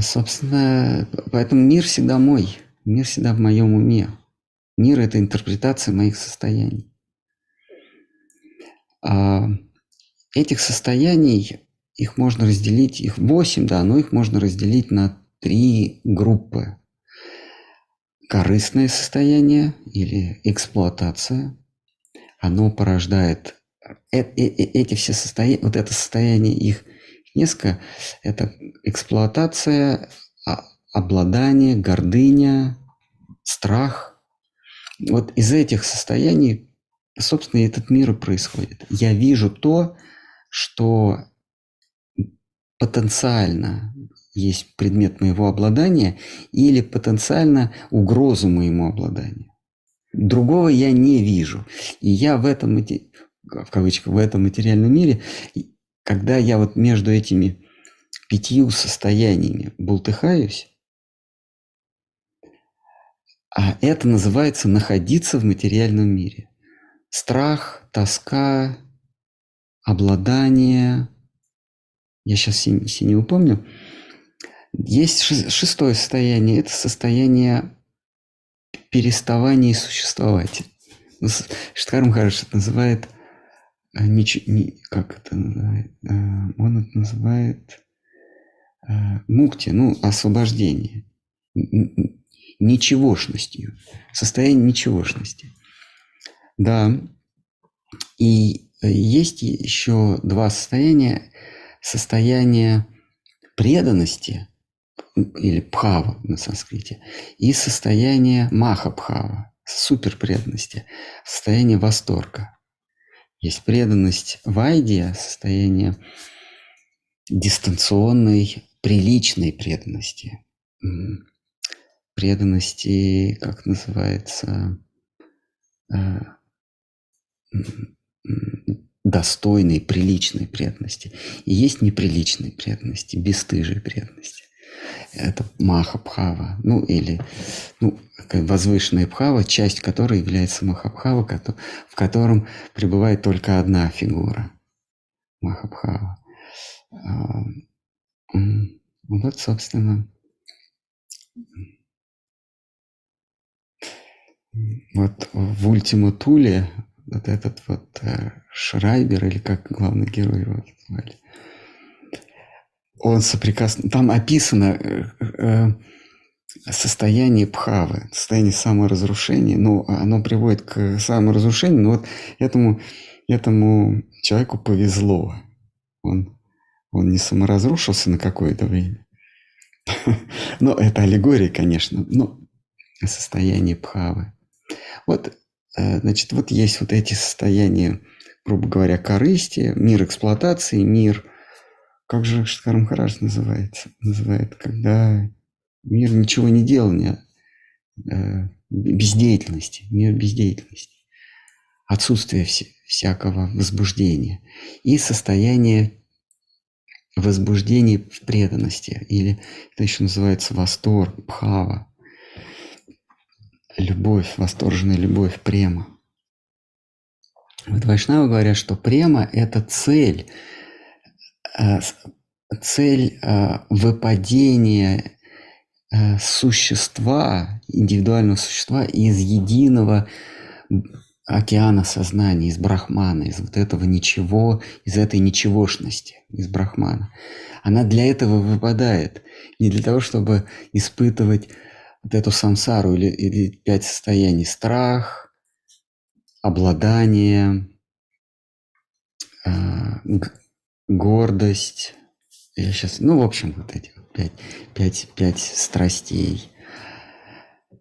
собственно, поэтому мир всегда мой. Мир всегда в моем уме. Мир – это интерпретация моих состояний. А, этих состояний, их можно разделить, их 8, да, но их можно разделить на три группы. Корыстное состояние или эксплуатация, оно порождает э, э, э, эти все состояния, вот это состояние их несколько, это эксплуатация, а, обладание, гордыня, страх. Вот из этих состояний собственно, этот мир и происходит. Я вижу то, что потенциально есть предмет моего обладания или потенциально угрозу моему обладанию. Другого я не вижу. И я в этом, в кавычках, в этом материальном мире, когда я вот между этими пятью состояниями бултыхаюсь, а это называется находиться в материальном мире страх, тоска, обладание. Я сейчас все, все не упомню. Есть шестое состояние. Это состояние переставания существовать. Ну, Штхар Махараш это называет нич, не, как это называет? Э, он это называет э, мукти, ну, освобождение. Ничегошностью. Состояние ничегошности. Да. И э, есть еще два состояния. Состояние преданности или пхава на санскрите и состояние маха-пхава, суперпреданности, состояние восторга. Есть преданность вайдия, состояние дистанционной, приличной преданности. Преданности, как называется, э, достойной, приличной преданности. И есть неприличные преданности, бесстыжие преданности. Это Махабхава, ну или ну, возвышенная Бхава, часть которой является Махабхава, в котором пребывает только одна фигура. Махабхава. А, вот, собственно, вот в Ультима Туле вот этот вот э, Шрайбер, или как главный герой его звали, он соприкасн... Там описано э, э, состояние пхавы, состояние саморазрушения. Ну, оно приводит к саморазрушению, но вот этому, этому человеку повезло. Он, он не саморазрушился на какое-то время. Но это аллегория, конечно. Но состояние пхавы. Вот Э, значит, вот есть вот эти состояния, грубо говоря, корысти, мир эксплуатации, мир... Как же Шткар Махарадж называется? Называет, когда мир ничего не делания, э, бездеятельности, мир бездеятельности, отсутствие всякого возбуждения и состояние возбуждения в преданности, или это еще называется восторг, пхава, любовь, восторженная любовь, према. Вот Вайшнавы говорят, что према – это цель, цель э, выпадения э, существа, индивидуального существа из единого океана сознания, из брахмана, из вот этого ничего, из этой ничегошности, из брахмана. Она для этого выпадает, не для того, чтобы испытывать вот эту самсару или, или пять состояний. Страх, обладание, э, гордость. Я сейчас, ну, в общем, вот эти пять, пять, пять страстей.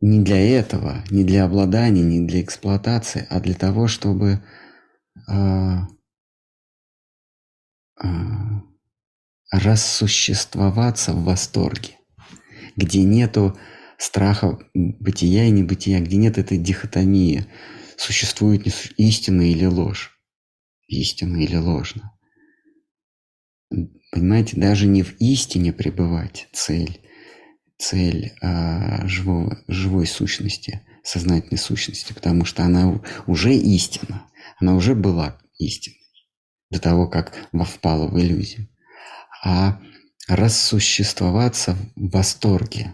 не для этого, не для обладания, не для эксплуатации, а для того, чтобы а, а, рассуществоваться в восторге, где нету страха бытия и небытия, где нет этой дихотомии, существует истина или ложь, истина или ложно. Понимаете, даже не в истине пребывать цель, цель а, живого, живой сущности, сознательной сущности, потому что она уже истина, она уже была истиной до того, как впала в иллюзию. А рассуществоваться в восторге.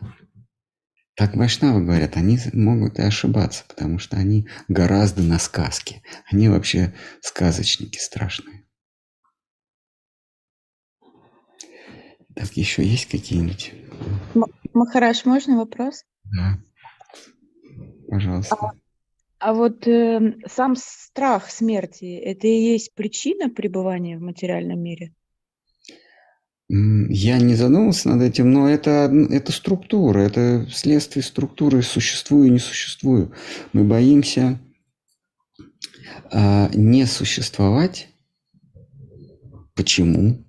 Так вайшнавы говорят, они могут и ошибаться, потому что они гораздо на сказке. Они вообще сказочники страшные. Так, еще есть какие-нибудь? Махараш, можно вопрос? Да. Пожалуйста. А, а вот э, сам страх смерти – это и есть причина пребывания в материальном мире? Я не задумывался над этим, но это, это структура, это следствие структуры «существую, не существую». Мы боимся а, не существовать. Почему?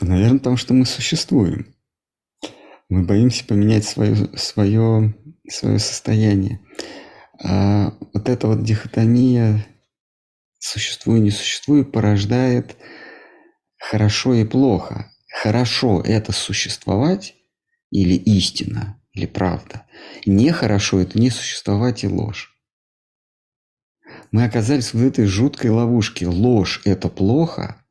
Наверное, потому что мы существуем. Мы боимся поменять свое, свое, свое состояние. А вот эта вот дихотомия существую, не существую порождает хорошо и плохо. Хорошо – это существовать или истина, или правда. Нехорошо – это не существовать и ложь. Мы оказались в этой жуткой ловушке. Ложь – это плохо,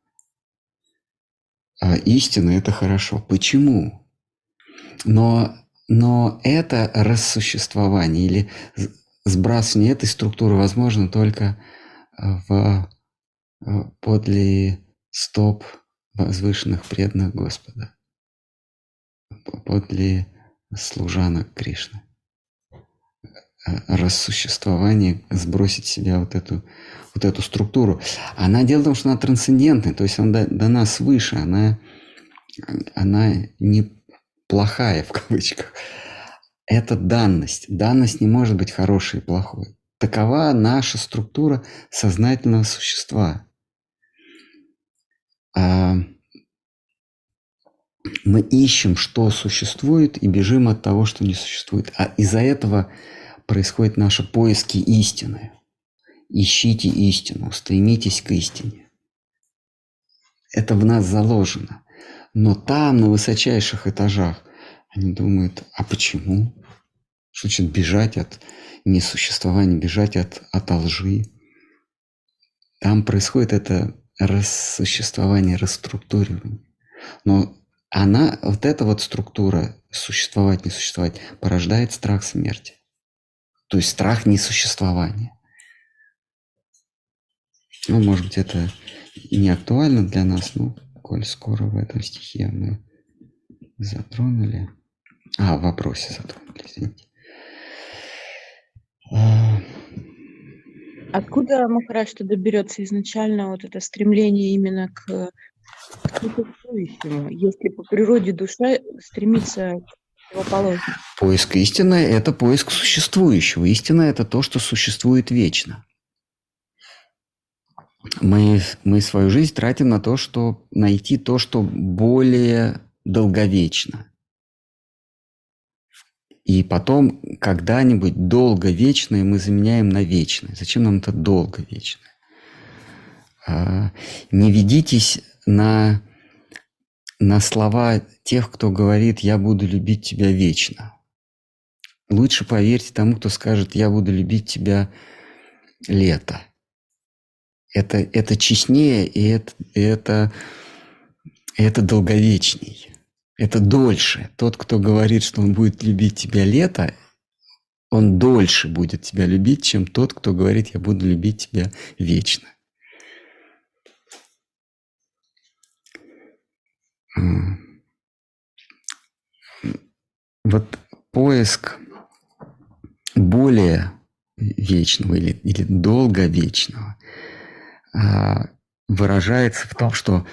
истина – это хорошо. Почему? Но, но это рассуществование или сбрасывание этой структуры возможно только в подле стоп возвышенных преданных Господа, подле служанок Кришны. Рассуществование, сбросить себя вот эту вот эту структуру. Она дело в том, что она трансцендентная, то есть она до, до нас выше, она, она не плохая в кавычках. Это данность. Данность не может быть хорошей и плохой. Такова наша структура сознательного существа. А мы ищем, что существует, и бежим от того, что не существует. А из-за этого происходят наши поиски истины. Ищите истину, стремитесь к истине. Это в нас заложено. Но там, на высочайших этажах, они думают, а почему? Что значит бежать от несуществования, бежать от, от лжи? Там происходит это рассуществование, расструктуривание. Но она, вот эта вот структура, существовать, не существовать, порождает страх смерти. То есть страх несуществования. Ну, может быть, это не актуально для нас, но коль скоро в этом стихе мы затронули. А, в вопросе затронули, извините. А. Откуда Махарадж туда берется изначально вот это стремление именно к, к существующему, если по природе душа стремится к? Поиск истины – это поиск существующего. Истина – это то, что существует вечно мы, мы свою жизнь тратим на то, что найти то, что более долговечно. И потом когда-нибудь долговечное мы заменяем на вечное. Зачем нам это долговечное? А, не ведитесь на, на слова тех, кто говорит «я буду любить тебя вечно». Лучше поверьте тому, кто скажет «я буду любить тебя лето» это, это честнее, и это, это, это долговечней. Это дольше. Тот, кто говорит, что он будет любить тебя лето, он дольше будет тебя любить, чем тот, кто говорит, я буду любить тебя вечно. Вот поиск более вечного или, или долговечного – а, выражается в том, что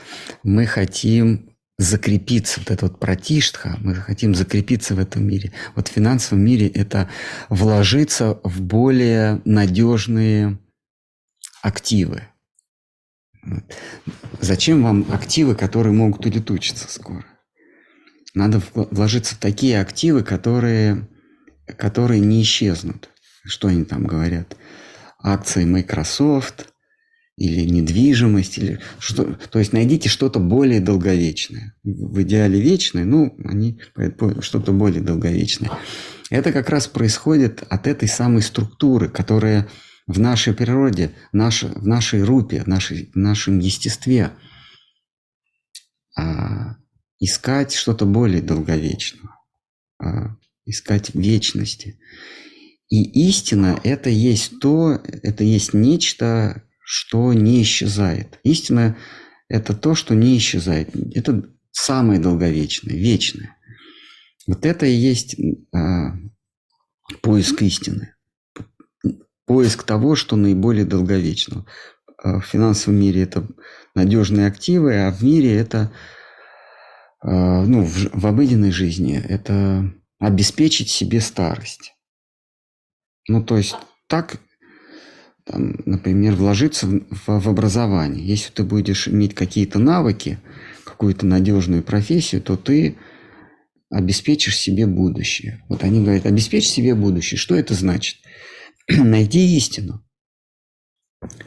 мы хотим закрепиться, вот это вот протиштха, мы хотим закрепиться в этом мире. Вот в финансовом мире это вложиться в более надежные активы. Зачем вам активы, которые могут улетучиться скоро? Надо вложиться в такие активы, которые, которые не исчезнут. Что они там говорят? Акции Microsoft, или недвижимость, или что, то есть найдите что-то более долговечное. В идеале вечное, ну, они что-то более долговечное. Это как раз происходит от этой самой структуры, которая в нашей природе, наш, в нашей рупе, в, нашей, в нашем естестве. А, искать что-то более долговечного, а, искать вечности. И истина – это есть то, это есть нечто, что не исчезает. Истина – это то, что не исчезает. Это самое долговечное, вечное. Вот это и есть а, поиск истины. Поиск того, что наиболее долговечно. А в финансовом мире это надежные активы, а в мире это, а, ну, в, в обыденной жизни это обеспечить себе старость. Ну, то есть так там, например, вложиться в, в образование. Если ты будешь иметь какие-то навыки, какую-то надежную профессию, то ты обеспечишь себе будущее. Вот они говорят, обеспечь себе будущее. Что это значит? Найди истину.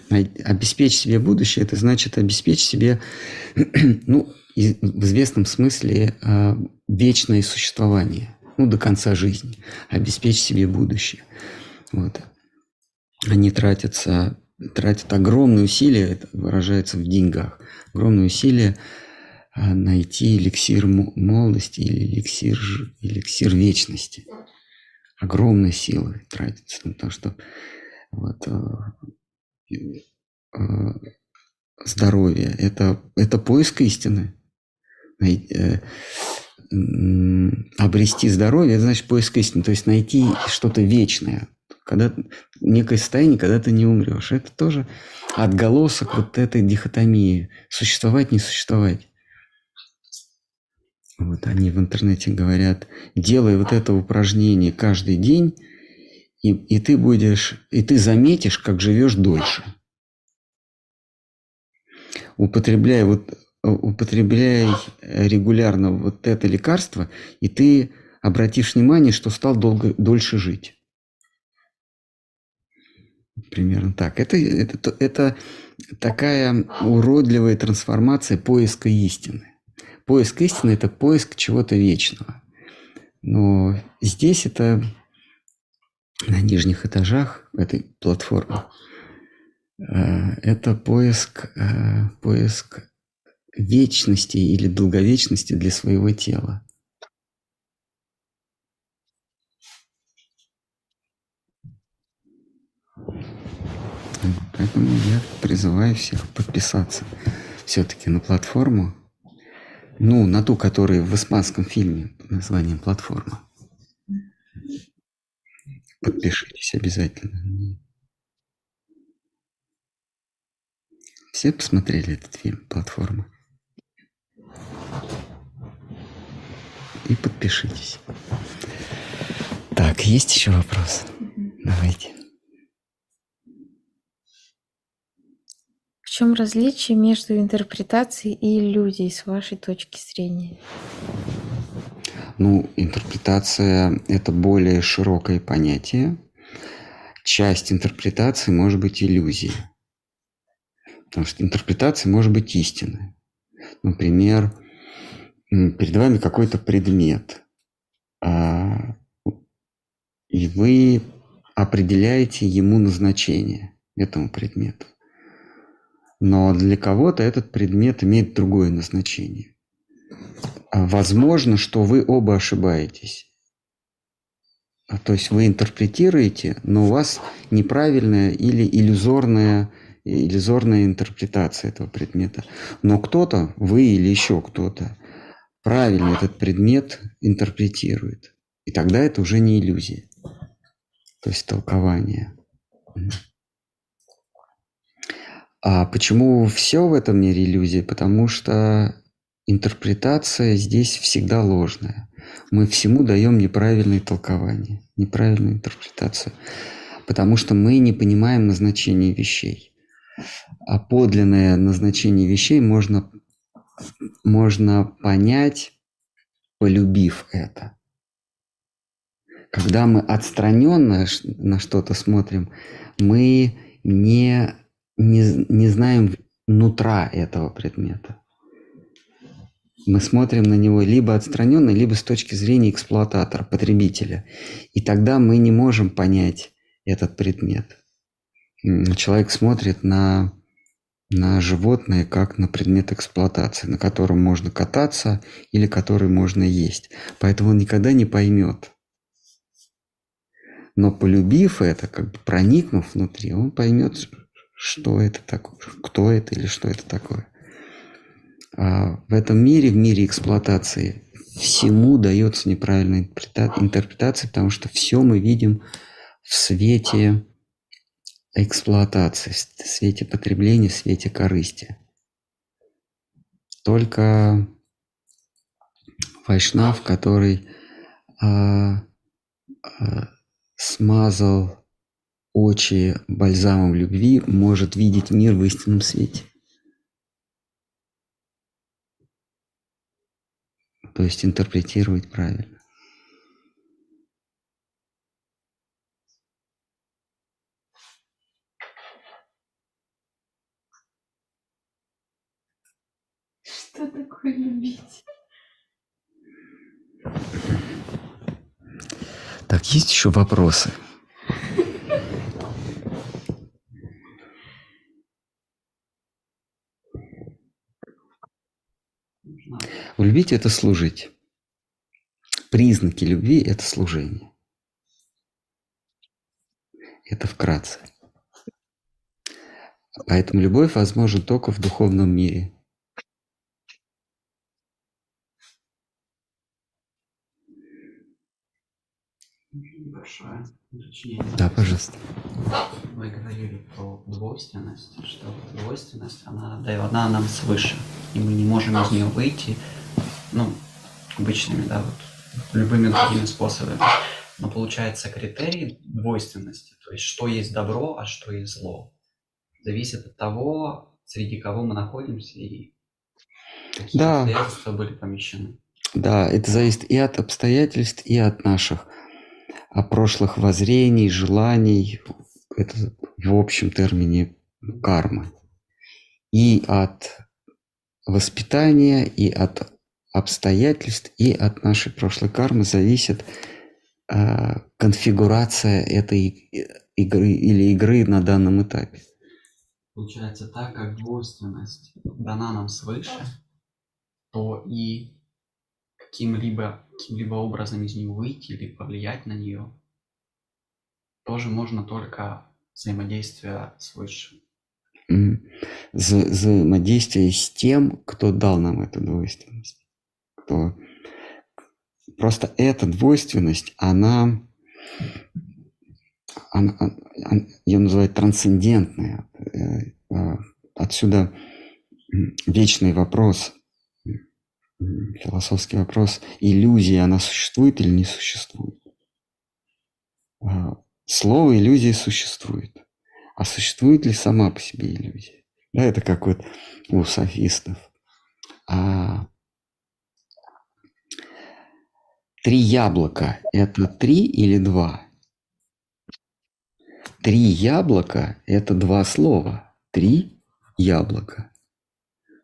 Обеспечь себе будущее, это значит обеспечь себе, ну, в известном смысле, а, вечное существование, ну, до конца жизни. Обеспечь себе будущее. Вот они тратятся, тратят огромные усилия, это выражается в деньгах, огромные усилия а, найти эликсир молодости или эликсир, эликсир вечности. Огромные силы тратятся на то, что вот, а, а, здоровье – это, это поиск истины. Э, обрести здоровье – это значит поиск истины, то есть найти что-то вечное, когда некое состояние, когда ты не умрешь. Это тоже отголосок вот этой дихотомии. Существовать, не существовать. Вот они в интернете говорят, делай вот это упражнение каждый день, и, и ты будешь, и ты заметишь, как живешь дольше. Употребляй вот употребляй регулярно вот это лекарство, и ты обратишь внимание, что стал долго, дольше жить. Примерно так. Это, это, это такая уродливая трансформация поиска истины. Поиск истины – это поиск чего-то вечного. Но здесь это на нижних этажах этой платформы э, это поиск, э, поиск вечности или долговечности для своего тела. Поэтому я призываю всех подписаться все-таки на платформу, ну, на ту, которая в испанском фильме под названием «Платформа». Подпишитесь обязательно. Все посмотрели этот фильм «Платформа»? И подпишитесь. Так, есть еще вопрос? Давайте. Чем различие между интерпретацией и иллюзией с вашей точки зрения? Ну, интерпретация – это более широкое понятие. Часть интерпретации может быть иллюзией. Потому что интерпретация может быть истинной. Например, перед вами какой-то предмет, а, и вы определяете ему назначение этому предмету. Но для кого-то этот предмет имеет другое назначение. А возможно, что вы оба ошибаетесь. А, то есть вы интерпретируете, но у вас неправильная или иллюзорная, иллюзорная интерпретация этого предмета. Но кто-то, вы или еще кто-то, правильно этот предмет интерпретирует. И тогда это уже не иллюзия. То есть толкование. А почему все в этом мире иллюзии? Потому что интерпретация здесь всегда ложная. Мы всему даем неправильное толкование, неправильную интерпретацию, потому что мы не понимаем назначение вещей. А подлинное назначение вещей можно, можно понять, полюбив это. Когда мы отстраненно на что-то смотрим, мы не, не, не знаем нутра этого предмета. Мы смотрим на него либо отстраненно, либо с точки зрения эксплуататора, потребителя. И тогда мы не можем понять этот предмет. Человек смотрит на, на животное как на предмет эксплуатации, на котором можно кататься или который можно есть. Поэтому он никогда не поймет. Но полюбив это, как бы проникнув внутри, он поймет, что это такое, кто это или что это такое. А в этом мире, в мире эксплуатации, всему дается неправильная интерпретация, потому что все мы видим в свете эксплуатации, в свете потребления, в свете корысти. Только Вайшнав, который а, а, смазал очи бальзамом любви, может видеть мир в истинном свете. То есть интерпретировать правильно. Что такое любить? Так, есть еще вопросы? Любить – это служить. Признаки любви – это служение. Это вкратце. Поэтому любовь возможна только в духовном мире. Большое Да, пожалуйста. Вы говорили про двойственность, что двойственность, она дана нам свыше, и мы не можем из нее выйти, ну, обычными, да, вот, любыми другими способами. Но получается критерий двойственности, то есть что есть добро, а что есть зло, зависит от того, среди кого мы находимся и какие Да. обстоятельства были помещены. Да, это зависит и от обстоятельств, и от наших а прошлых воззрений, желаний. Это в общем термине кармы. И от воспитания, и от обстоятельств, и от нашей прошлой кармы зависит а, конфигурация этой игры или игры на данном этапе. Получается, так как двойственность дана нам свыше, то и каким-либо каким-либо образом из нее выйти или повлиять на нее тоже можно только взаимодействие с высшим. Взаимодействие с тем, кто дал нам эту двойственность. Кто... Просто эта двойственность, она, она, она- ее называют трансцендентная. Э, а, Отсюда вечный вопрос, философский вопрос, иллюзия, она существует или не существует? А, Слово иллюзии существует. А существует ли сама по себе иллюзия? Да, это как вот у софистов. А три яблока – это три или два? Три яблока – это два слова. Три яблока.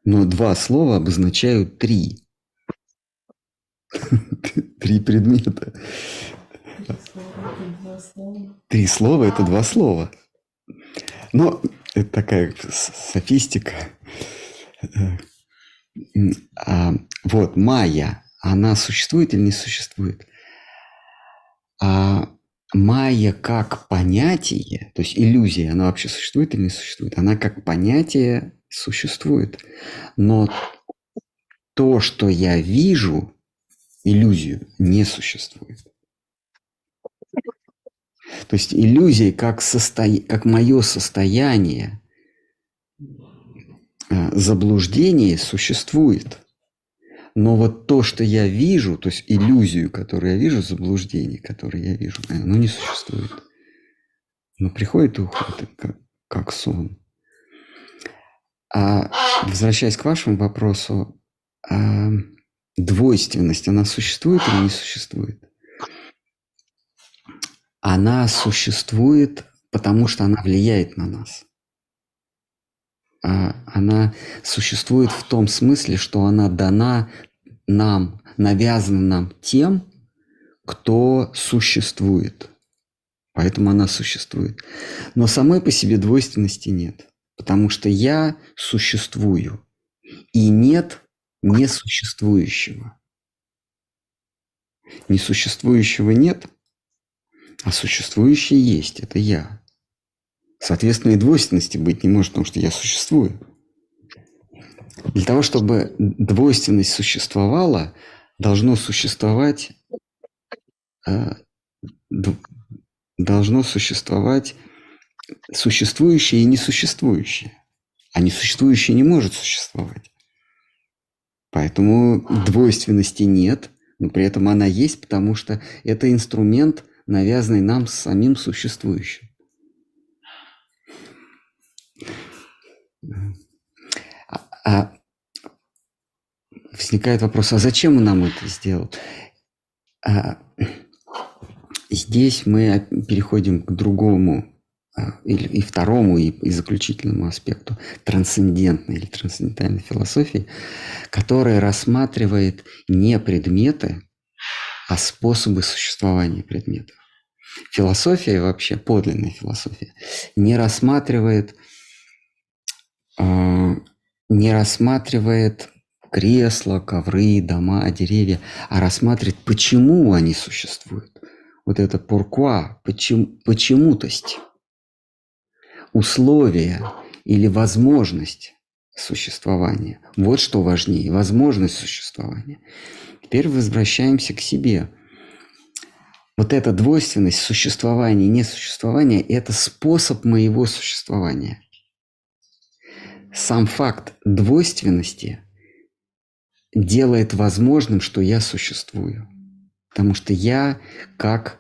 Но два слова обозначают три. Три предмета. Три слова – это два слова. Но это такая софистика. Э, а, вот, майя, она существует или не существует? А майя как понятие, то есть иллюзия, она вообще существует или не существует? Она как понятие существует. Но то, что я вижу, иллюзию, не существует. То есть иллюзия как, состо... как мое состояние, э, заблуждение существует. Но вот то, что я вижу, то есть иллюзию, которую я вижу, заблуждение, которое я вижу, оно не существует. Но приходит и уходит, как, как сон. А возвращаясь к вашему вопросу, а, двойственность, она существует или не существует? Она существует, потому что она влияет на нас. А, она существует в том смысле, что она дана нам, навязана нам тем, кто существует. Поэтому она существует. Но самой по себе двойственности нет. Потому что я существую. И нет несуществующего. Несуществующего нет, а существующее есть. Это я. Соответственно, и двойственности быть не может, потому что я существую. Для того, чтобы двойственность существовала, должно существовать э, должно существовать существующее и несуществующее. А несуществующее не может существовать. Поэтому двойственности нет, но при этом она есть, потому что это инструмент, навязанный нам самим существующим. А, а возникает вопрос, а зачем он нам это сделал? А, здесь мы переходим к другому а, и, и второму, и, и заключительному аспекту трансцендентной или трансцендентальной философии, которая рассматривает не предметы, а способы существования предметов. Философия вообще, подлинная философия, не рассматривает не рассматривает кресла, ковры, дома, деревья, а рассматривает, почему они существуют. Вот это pourquoi, почему, почему-тость, условия или возможность существования. Вот что важнее, возможность существования. Теперь возвращаемся к себе. Вот эта двойственность существования и несуществования – это способ моего существования – сам факт двойственности делает возможным, что я существую. Потому что я как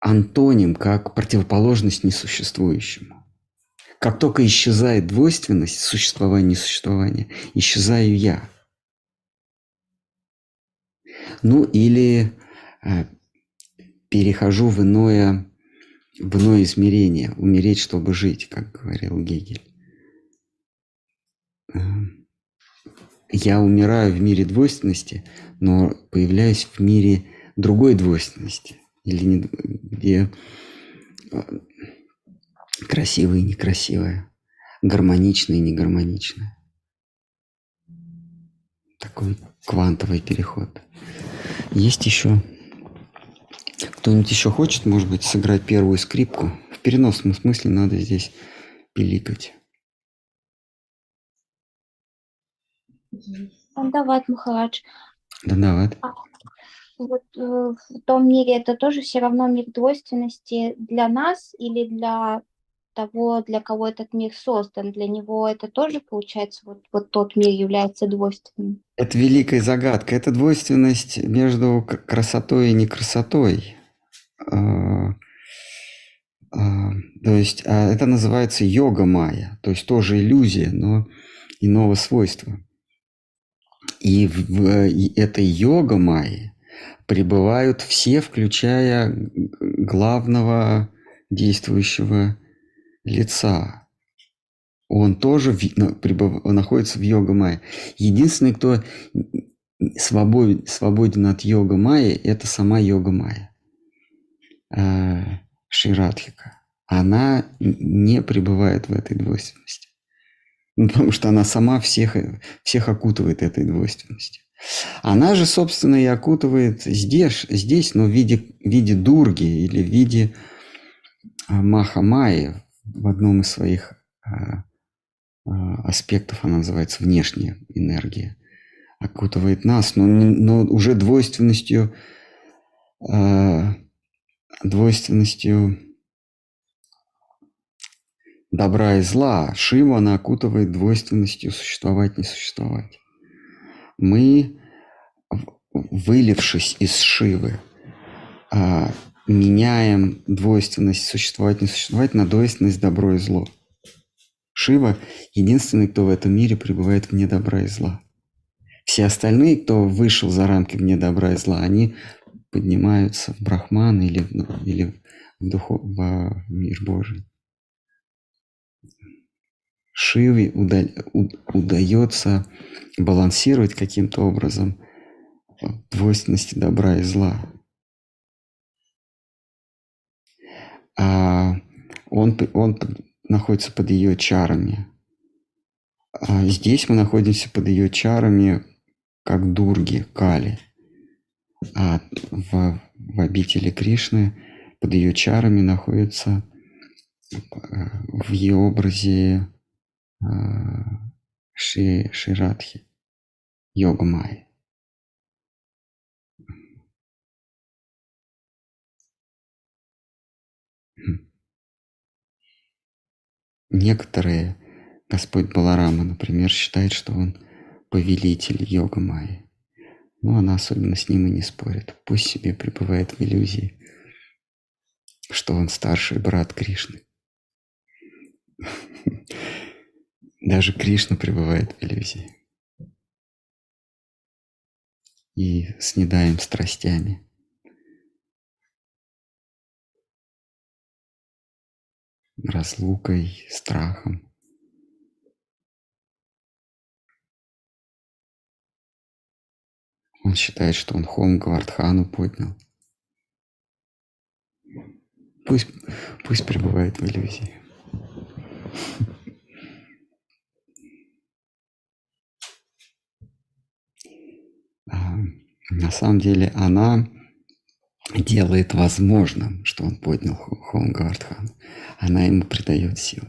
антоним, как противоположность несуществующему. Как только исчезает двойственность существования несуществования, исчезаю я. Ну или э, перехожу в иное, в иное измерение, умереть, чтобы жить, как говорил Гегель я умираю в мире двойственности, но появляюсь в мире другой двойственности, или не, где а, красивое и некрасивое, гармоничное и негармоничное. Такой квантовый переход. Есть еще... Кто-нибудь еще хочет, может быть, сыграть первую скрипку? В переносном смысле надо здесь пиликать. Дандават Махарадж. Дандават. А, вот э, в том мире это тоже все равно мир двойственности для нас или для того, для кого этот мир создан, для него это тоже получается, вот, вот тот мир является двойственным. Это великая загадка. Это двойственность между красотой и некрасотой. А, а, то есть а это называется йога майя, то есть тоже иллюзия, но иного свойства. И в этой йога майи пребывают все, включая главного действующего лица. Он тоже прибыв, находится в йога майе. Единственный, кто свободен, свободен от йога майи, это сама йога майя. Э. Она не пребывает в этой двойственности. Ну, потому что она сама всех, всех окутывает этой двойственностью. Она же, собственно, и окутывает здесь, здесь но в виде, в виде дурги или в виде а, маха майи в одном из своих а, а, аспектов, она называется внешняя энергия, окутывает нас, но, но уже двойственностью, двойственностью добра и зла, Шива она окутывает двойственностью существовать, не существовать. мы, вылившись из Шивы, а, меняем двойственность существовать, не существовать на двойственность добро и зло. Шива – единственный, кто в этом мире пребывает вне добра и зла. Все остальные, кто вышел за рамки вне добра и зла, они поднимаются в Брахман или, или в, духов, в мир Божий. Шиве удается балансировать каким-то образом двойственности добра и зла. А он, он находится под ее чарами. А здесь мы находимся под ее чарами, как дурги, кали. А в, в обители Кришны под ее чарами находится э, в ее образе Ши, Ширадхи, йога Майя. Некоторые, Господь Баларама, например, считает, что он повелитель йога Майи. Но она особенно с ним и не спорит. Пусть себе пребывает в иллюзии, что он старший брат Кришны. Даже Кришна пребывает в иллюзии. И с недаем страстями. разлукой, страхом. Он считает, что он холм Гвардхану поднял. Пусть, пусть пребывает в иллюзии. на самом деле она делает возможным, что он поднял Хонгардхан. Она ему придает силы.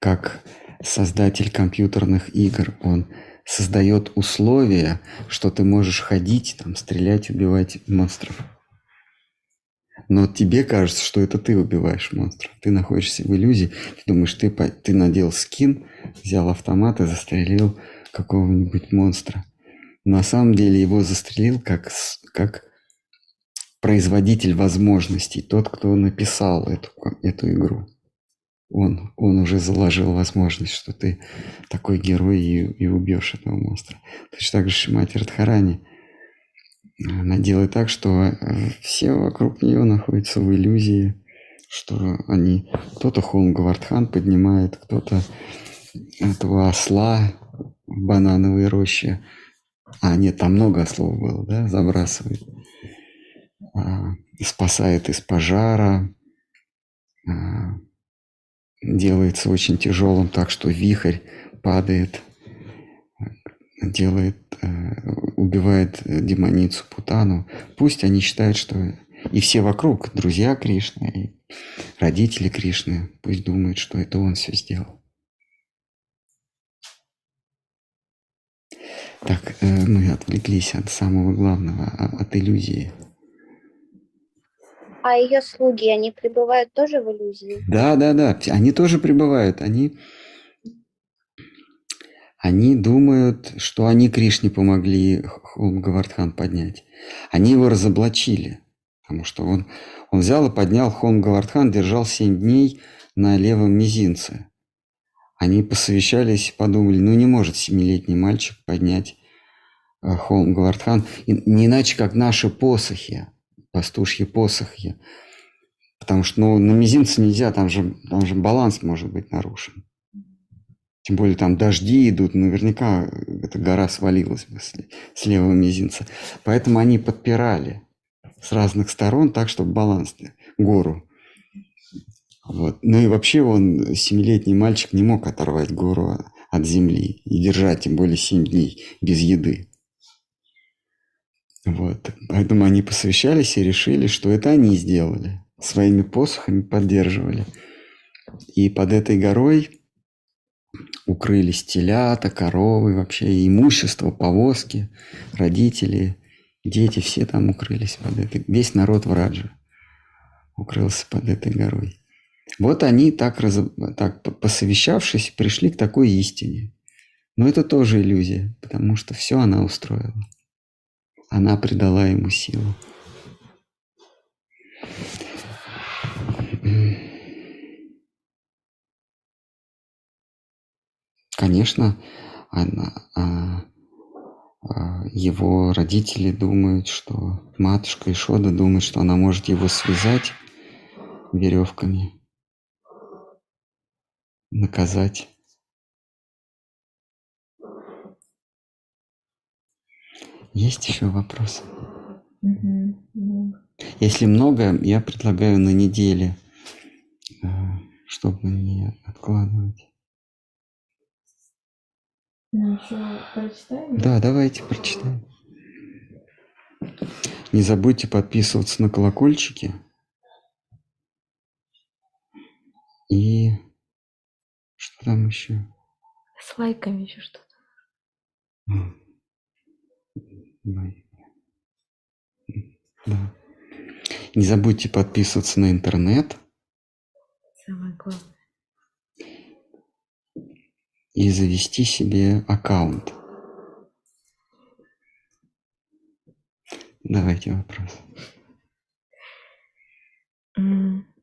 Как создатель компьютерных игр, он создает условия, что ты можешь ходить, там, стрелять, убивать монстров. Но тебе кажется, что это ты убиваешь монстров. Ты находишься в иллюзии, ты думаешь, ты, ты надел скин, взял автомат и застрелил какого-нибудь монстра. На самом деле его застрелил как, как производитель возможностей, тот, кто написал эту, эту игру. Он, он уже заложил возможность, что ты такой герой и, и убьешь этого монстра. Точно так же Шимати Радхарани. Она делает так, что э, все вокруг нее находятся в иллюзии, что они... Кто-то Холм Гавардхан поднимает, кто-то этого осла в банановой роще. А, нет, там много ослов было, да, забрасывает. А, спасает из пожара, а, делается очень тяжелым, так что вихрь падает, делает, э, убивает демоницу Путану. Пусть они считают, что и все вокруг, друзья Кришны, и родители Кришны, пусть думают, что это он все сделал. Так, э, мы отвлеклись от самого главного, от иллюзии. А ее слуги, они пребывают тоже в иллюзии? Да, да, да, они тоже пребывают. Они, они думают, что они Кришне помогли Гавардхан поднять. Они его разоблачили, потому что он, он взял и поднял Хом Гавардхан, держал семь дней на левом мизинце. Они посовещались, подумали, ну не может семилетний мальчик поднять Холм Гавардхан, не иначе как наши посохи пастушьи посохи. Потому что ну, на мизинце нельзя, там же, там же баланс может быть нарушен. Тем более там дожди идут, наверняка эта гора свалилась бы с, с левого мизинца. Поэтому они подпирали с разных сторон так, чтобы баланс, гору. Вот. Ну и вообще он, семилетний мальчик, не мог оторвать гору от земли и держать, тем более семь дней без еды. Вот. Поэтому они посвящались и решили, что это они сделали. Своими посохами поддерживали. И под этой горой укрылись телята, коровы, вообще имущество, повозки, родители, дети, все там укрылись под этой... Весь народ в Раджа укрылся под этой горой. Вот они так, раз, так посовещавшись, пришли к такой истине. Но это тоже иллюзия, потому что все она устроила. Она придала ему силу. Конечно, она, а, а, его родители думают, что матушка Ишода думает, что она может его связать веревками, наказать. Есть еще вопросы? Если много, я предлагаю на неделе, а, чтобы не откладывать. Ну, еще прочитаем? Да, давайте прочитаем. Не забудьте подписываться на колокольчики. И что там еще? С лайками еще что-то. Да. Не забудьте подписываться на интернет. Самое главное. И завести себе аккаунт. Давайте вопрос.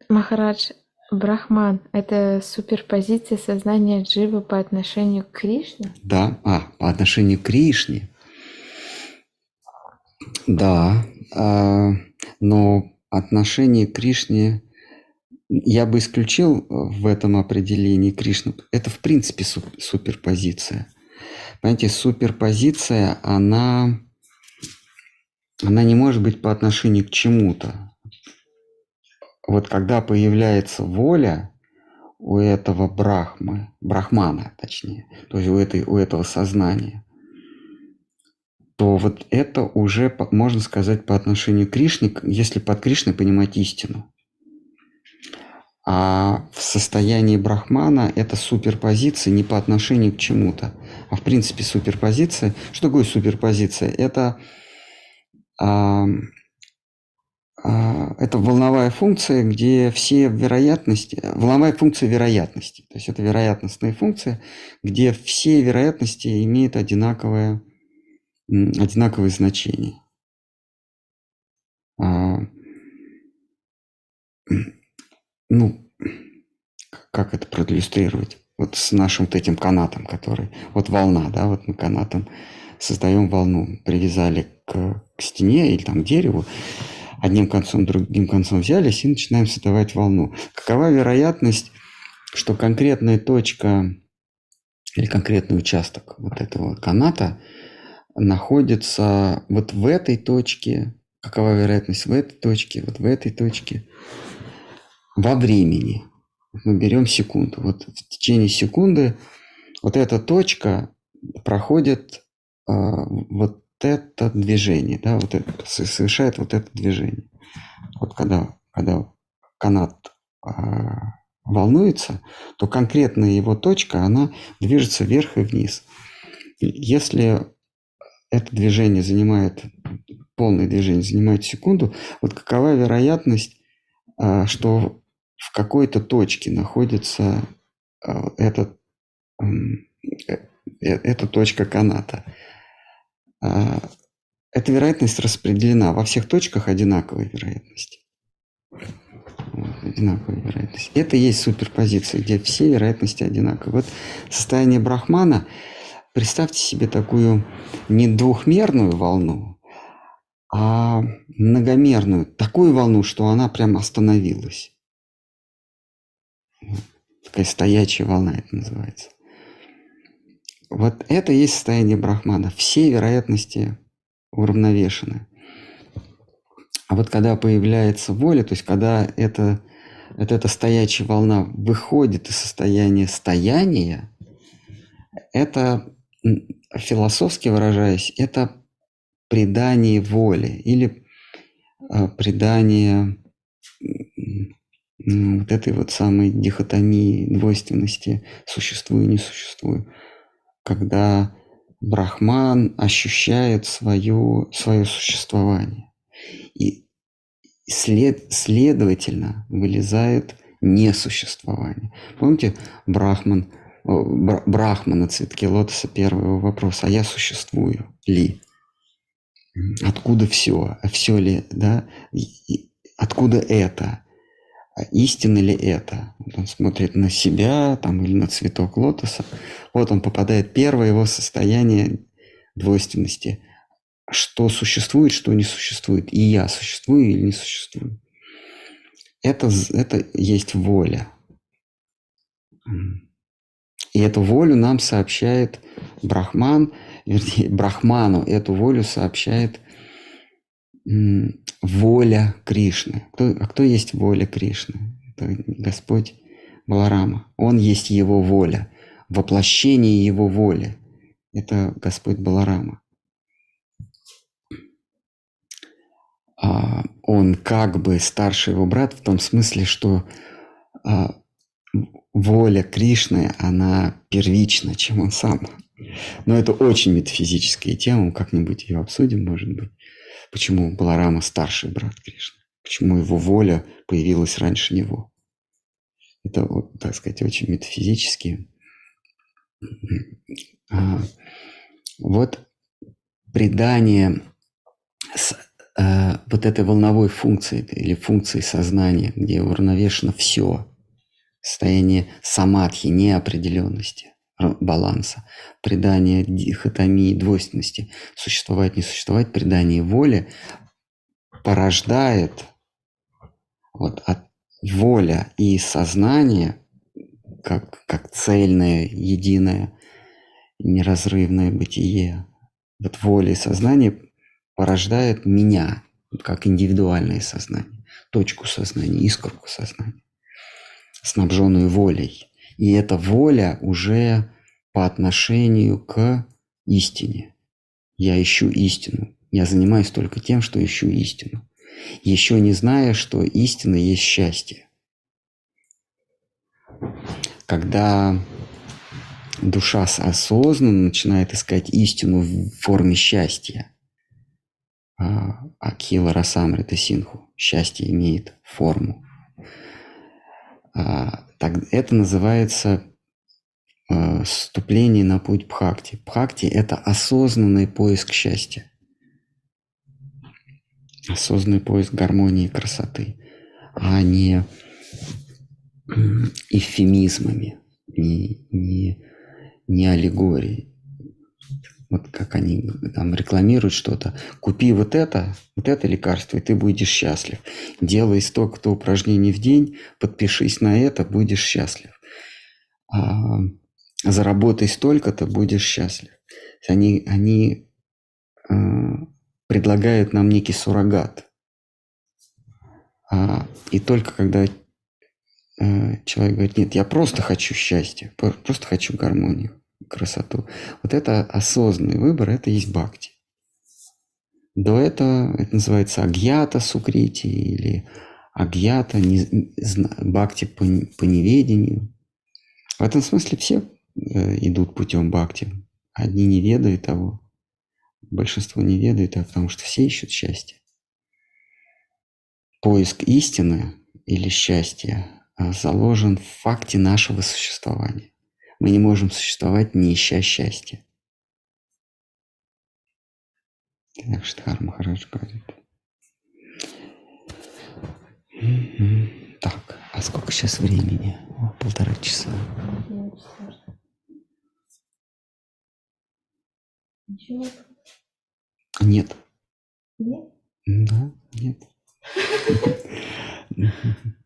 Махарадж, Брахман – это суперпозиция сознания Дживы по отношению к Кришне? Да, а, по отношению к Кришне. Да, а, но отношение к Кришне я бы исключил в этом определении Кришну. Это в принципе суперпозиция. Понимаете, суперпозиция, она, она не может быть по отношению к чему-то. Вот когда появляется воля у этого брахмы, брахмана точнее, то есть у, этой, у этого сознания, то вот это уже, можно сказать, по отношению к Кришне, если под Кришной понимать истину. А в состоянии брахмана это суперпозиция не по отношению к чему-то, а в принципе суперпозиция. Что такое суперпозиция? Это, а, а, это волновая функция, где все вероятности, волновая функция вероятности. То есть это вероятностная функция, где все вероятности имеют одинаковое одинаковые значения. А, ну, как это проиллюстрировать? Вот с нашим вот этим канатом, который... Вот волна, да, вот мы канатом создаем волну, привязали к, к стене или там к дереву, одним концом, другим концом взялись и начинаем создавать волну. Какова вероятность, что конкретная точка или конкретный участок вот этого каната – находится вот в этой точке, какова вероятность в этой точке, вот в этой точке, во времени. Мы берем секунду. Вот в течение секунды вот эта точка проходит э, вот это движение, да, вот это, совершает вот это движение. Вот когда, когда канат э, волнуется, то конкретная его точка, она движется вверх и вниз. Если это движение занимает, полное движение занимает секунду, вот какова вероятность, а, что в какой-то точке находится а, этот, э, э, эта точка каната. Эта вероятность распределена во всех точках одинаковой вероятности. одинаковая вероятность. Это и есть суперпозиция, где все вероятности одинаковые. Вот состояние брахмана – Представьте себе такую не двухмерную волну, а многомерную, такую волну, что она прям остановилась. Такая стоячая волна это называется. Вот это и есть состояние брахмана. Все вероятности уравновешены. А вот когда появляется воля, то есть когда это, вот эта стоячая волна выходит из состояния стояния, это философски выражаясь, это предание воли или э, предание вот этой вот самой дихотомии, двойственности «существую не существую», когда Брахман ощущает свое, свое существование. И след, следовательно вылезает несуществование. Помните, Брахман Брахма на цветке лотоса первый его вопрос, а я существую ли? Откуда все? А все ли, да? Откуда это? А истина ли это? Он смотрит на себя там, или на цветок лотоса. Вот он попадает первое его состояние двойственности. Что существует, что не существует. И я существую или не существую. Это, это есть воля. И эту волю нам сообщает Брахман, вернее, Брахману эту волю сообщает воля Кришны. Кто, а кто есть воля Кришны? Это Господь Баларама. Он есть его воля, воплощение его воли. Это Господь Баларама. А он как бы старший его брат в том смысле, что а, воля Кришны, она первична, чем он сам. Но это очень метафизическая тема, как-нибудь ее обсудим, может быть. Почему Баларама старший брат Кришны? Почему его воля появилась раньше него? Это, так сказать, очень метафизически. А, вот предание с, а, вот этой волновой функции или функции сознания, где уравновешено все, состояние самадхи, неопределенности, баланса, предание дихотомии, двойственности, существовать, не существовать, предание воли порождает вот от воля и сознание как, как цельное, единое, неразрывное бытие. Вот воля и сознание порождает меня, как индивидуальное сознание, точку сознания, искорку сознания, снабженную волей. И эта воля уже по отношению к истине. Я ищу истину. Я занимаюсь только тем, что ищу истину. Еще не зная, что истина есть счастье. Когда душа осознанно начинает искать истину в форме счастья, а, Акила Расамрита Синху, счастье имеет форму. А, это называется э, вступление на путь Бхакти. Бхакти – это осознанный поиск счастья. Осознанный поиск гармонии и красоты, а не эвфемизмами, не, не, не аллегорией. Вот как они там рекламируют что-то. Купи вот это, вот это лекарство, и ты будешь счастлив. Делай столько-то упражнений в день, подпишись на это, будешь счастлив. А, заработай столько-то, будешь счастлив. Они, они а, предлагают нам некий суррогат. А, и только когда а, человек говорит, нет, я просто хочу счастья, просто хочу гармонию красоту. Вот это осознанный выбор, это есть бхакти. До этого это называется агьята сукрити или агьята не, бхакти по, по неведению. В этом смысле все э, идут путем бхакти. Одни не ведают того, большинство не ведает, а потому что все ищут счастье. Поиск истины или счастья а, заложен в факте нашего существования. Мы не можем существовать, не ища счастья. Так что Махарадж говорит. Так, а сколько сейчас времени? О, полтора часа. Ничего. Нет. Нет? Да, нет.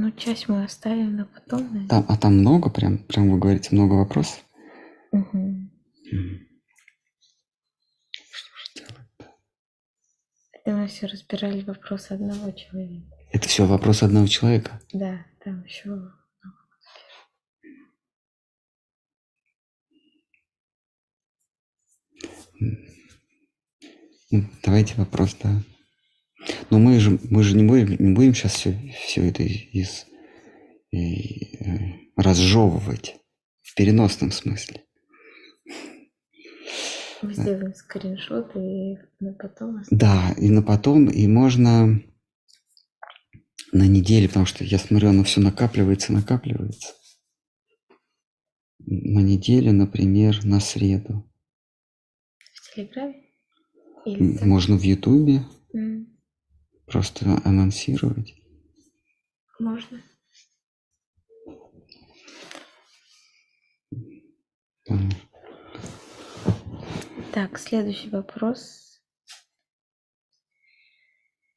Ну, часть мы оставим на потом, наверное. Там, а там много, прям, прям вы говорите, много вопросов? Мгм. Что же делать? Это мы все разбирали вопрос одного человека. Это все вопрос одного человека? Да, там еще Ну, давайте вопрос, да. Но мы же, мы же не будем, не будем сейчас все, все это из, и, э, разжевывать в переносном смысле. мы сделаем скриншот и на потом оставим. Да, и на потом, и можно на неделе, потому что я смотрю, оно все накапливается, накапливается. На неделю, например, на среду. В Телеграме? Или? Можно в Ютубе М, просто анонсировать. Можно. Так, следующий вопрос.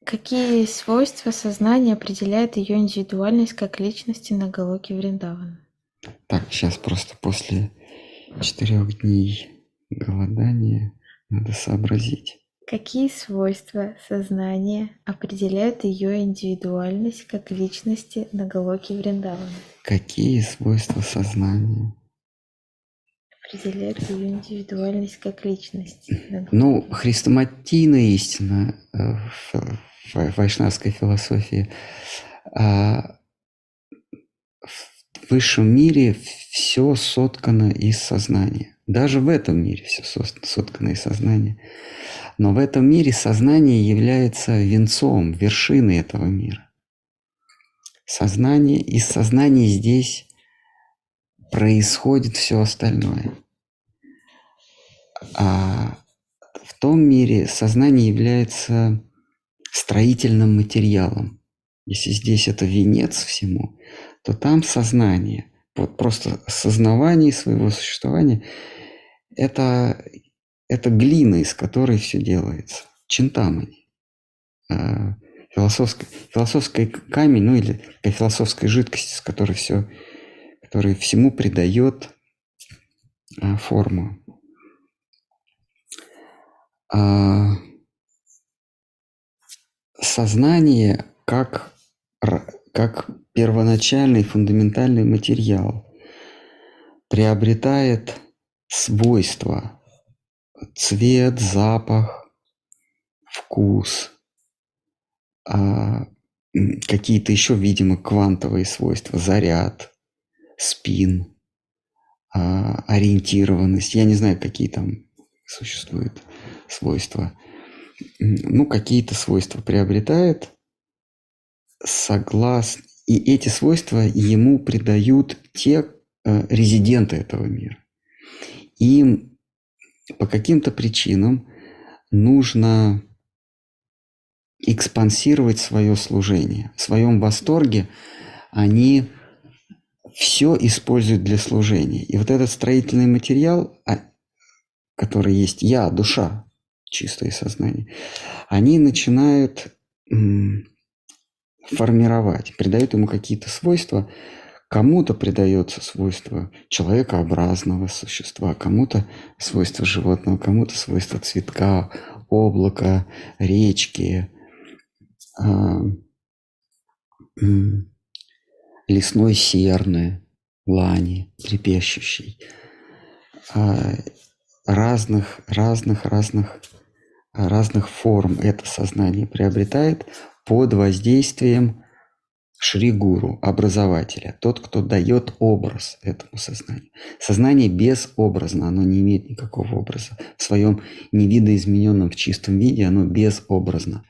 Какие свойства сознания определяют ее индивидуальность как личности на Галоке Вриндавана? Так, сейчас просто после четырех дней голодания надо сообразить. Какие свойства сознания определяют ее индивидуальность как личности на Галоке Вриндавана? Какие свойства сознания? Определяют ее индивидуальность как личности. Ну, хрестоматийная истина э, в в вайшнавской философии. а, В высшем мире все соткано из сознания. Даже в этом мире все соткано из сознания. Но в этом мире сознание является венцом, вершиной этого мира. Сознание, из сознания здесь происходит все остальное. А в том мире сознание является строительным материалом. Если здесь это венец всему, то там сознание, вот просто осознавание своего существования, это, это глина, из которой все делается. Чинтамани. А, Философский, философский камень, ну или такая философская жидкость, с которой все, которая всему придает а, форму. А, сознание как, как первоначальный фундаментальный материал приобретает свойства цвет, запах, вкус, а, какие-то еще, видимо, квантовые свойства, заряд, спин, а, ориентированность. Я не знаю, какие там существуют свойства. Ну, какие-то свойства приобретает, согласно... И эти свойства ему придают те э, резиденты этого мира. Им по каким-то причинам нужно экспансировать свое служение. В своем восторге они все используют для служения. И вот этот строительный материал, а, который есть я, душа, чистое сознание, они начинают формировать, придают ему какие-то свойства. Кому-то придается свойство человекообразного существа, кому-то свойство животного, кому-то свойство цветка, облака, речки, а, лесной серны, лани, трепещущей, а, разных, разных, разных, разных форм это сознание приобретает под воздействием Шри-гуру, образователя, тот, кто дает образ этому сознанию. Сознание безобразно, оно не имеет никакого образа. В своем невидоизмененном в чистом виде оно безобразно.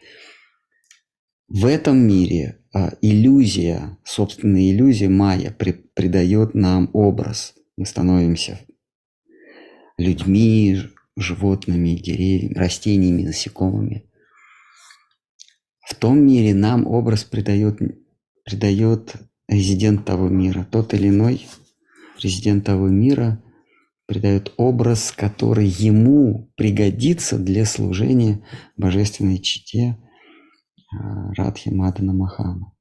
В этом мире а, иллюзия, собственная иллюзия майя при- придает нам образ. Мы становимся людьми, животными, деревьями, растениями, насекомыми. В том мире нам образ придает, придает резидент того мира. Тот или иной резидент того мира придает образ, который ему пригодится для служения божественной чите а, Радхи Мадана Махана.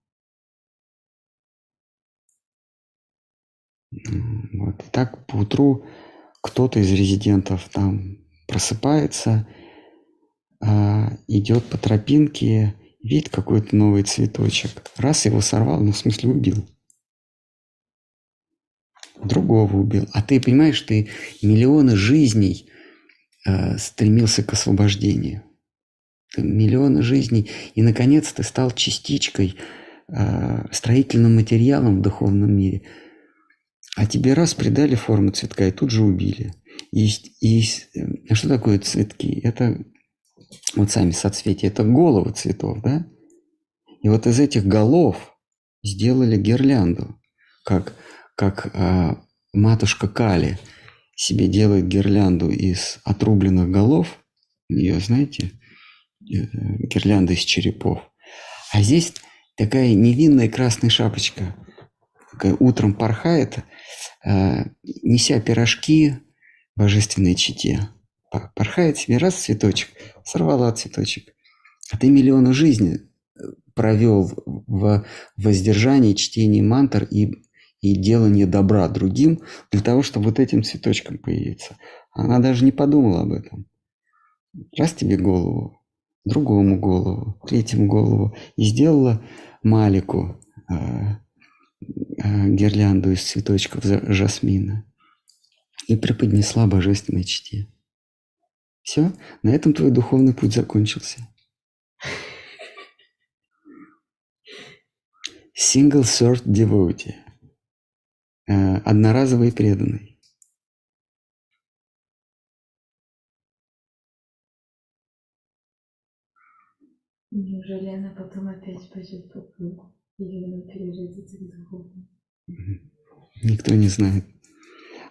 Вот. И так поутру кто-то из резидентов там просыпается, а, идет по тропинке, видит какой-то новый цветочек. Раз его сорвал, ну в смысле убил. Другого убил. А ты понимаешь, ты миллионы жизней э, стремился к освобождению. Ты миллионы жизней. И, наконец, ты стал частичкой, э, строительным материалом в духовном мире. А тебе раз придали форму цветка и тут же убили. И, и э, что такое цветки? Это вот сами соцветия, это головы цветов, да? И вот из этих голов сделали гирлянду, как, как а, матушка Кали себе делает гирлянду из отрубленных голов, ее, знаете, э, гирлянда из черепов. А здесь такая невинная красная шапочка, такая утром порхает, э, неся пирожки божественной чите. Порхает себе раз цветочек, сорвала цветочек. А ты миллионы жизни э, провел в воздержании, чтении мантр и, и делании добра другим для того, чтобы вот этим цветочком появиться. Она даже не подумала об этом. Раз тебе голову, другому голову, третьему голову. И сделала Малику э, э, гирлянду из цветочков жасмина. И преподнесла божественной чте. Все, на этом твой духовный путь закончился. Single Third Devotee. Одноразовый преданный. Неужели она потом опять пойдет по кругу? Или она переродится к духовному? Никто не знает.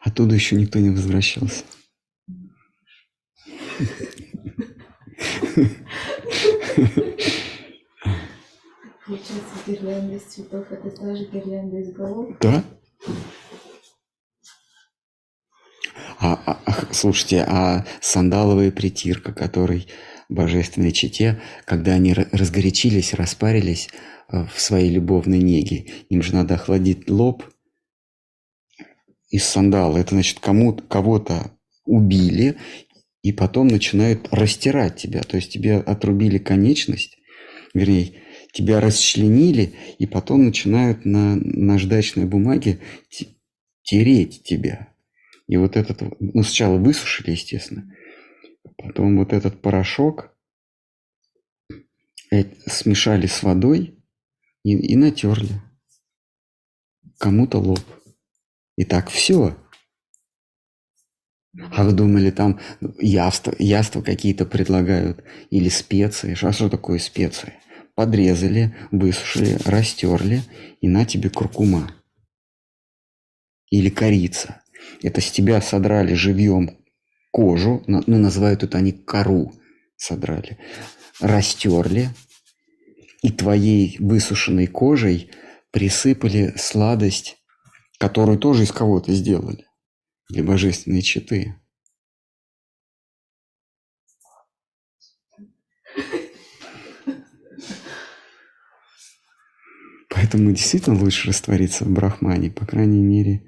Оттуда еще никто не возвращался. Получается, гирлянда из цветов – это та же гирлянда из голов? Да. А, а, слушайте, а сандаловая притирка, который божественной чете, когда они разгорячились, распарились э, в своей любовной неге, им же надо охладить лоб из сандала. Это значит, кому кого-то убили, и потом начинают растирать тебя. То есть тебе отрубили конечность, вернее, тебя расчленили, и потом начинают на наждачной бумаге тереть тебя. И вот этот, ну, сначала высушили, естественно, потом вот этот порошок смешали с водой и, и натерли кому-то лоб. И так все. А вы думали, там яства, яства какие-то предлагают или специи? А что такое специи? Подрезали, высушили, растерли, и на тебе куркума. Или корица. Это с тебя содрали живьем кожу, ну, называют это они кору содрали, растерли, и твоей высушенной кожей присыпали сладость, которую тоже из кого-то сделали, для божественной читы. Поэтому действительно лучше раствориться в брахмане, по крайней мере,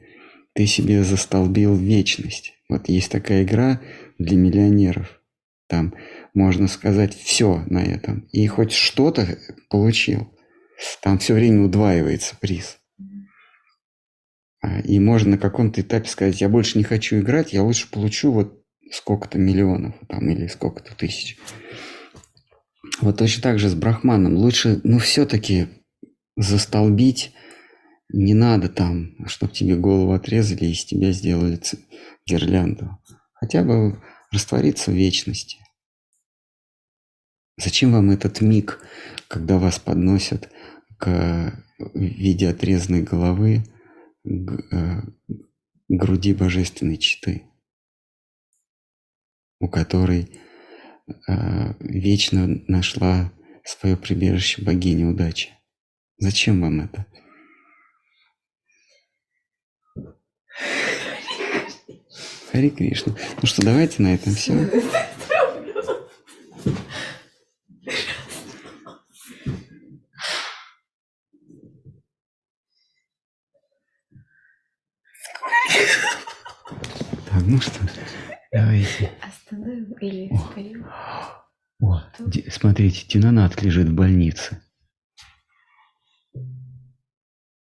ты себе застолбил вечность. Вот есть такая игра для миллионеров. Там можно сказать все на этом. И хоть что-то получил. Там все время удваивается приз. А, и можно на каком-то этапе сказать, я больше не хочу играть, я лучше получу вот сколько-то миллионов там, или сколько-то тысяч. Вот точно так же с Брахманом. Лучше, ну, все-таки застолбить не надо там, чтобы тебе голову отрезали и из тебя сделали гирлянду. Хотя бы раствориться в вечности. Зачем вам этот миг, когда вас подносят к виде отрезанной головы груди божественной читы, у которой э, вечно нашла свое прибежище богиня удачи? Зачем вам это? Хари Кришна. Ну что, давайте на этом все. Так, ну что, давайте. Остановим или О. споем? О, ди- смотрите, Динанат лежит в больнице.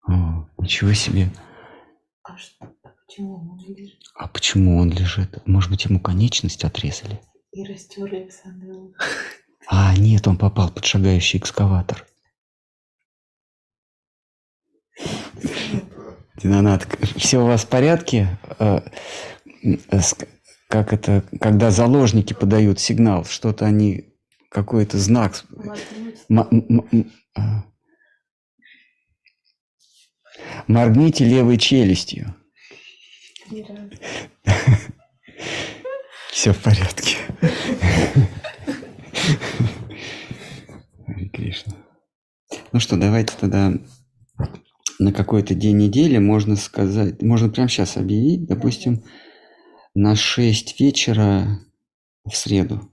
О, ничего себе. А что? А почему он лежит? А почему он лежит? Может быть, ему конечность отрезали? И растерли сандалу. А, нет, он попал под шагающий экскаватор. Динанат, все у вас в порядке? Как это, когда заложники подают сигнал, что-то они, какой-то знак. А, Моргните левой челюстью. Все в порядке. Кришна. Ну что, давайте тогда на какой-то день недели можно сказать, можно прямо сейчас объявить, допустим, на 6 вечера в среду.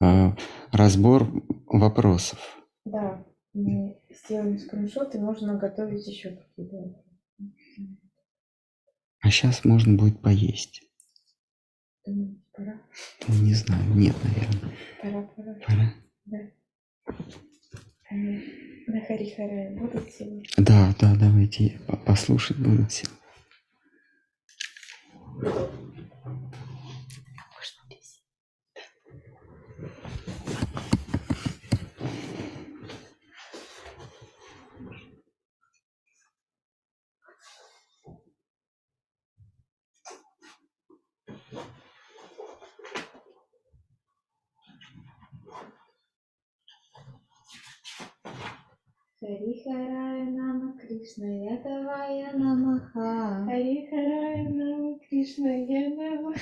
А, Разбор вопросов. Да, мы сделаем скриншот, и можно готовить еще какие-то. А сейчас можно будет поесть. Пора, Ну, Не знаю, нет, наверное. пора, пора. Пора. Да. На Харихарае будут сегодня? Да, да, давайте по- послушать будут Thank you. Все. Харихарая Нама Кришна Ядавая Намаха. Харихарая Нама Кришна Ядава.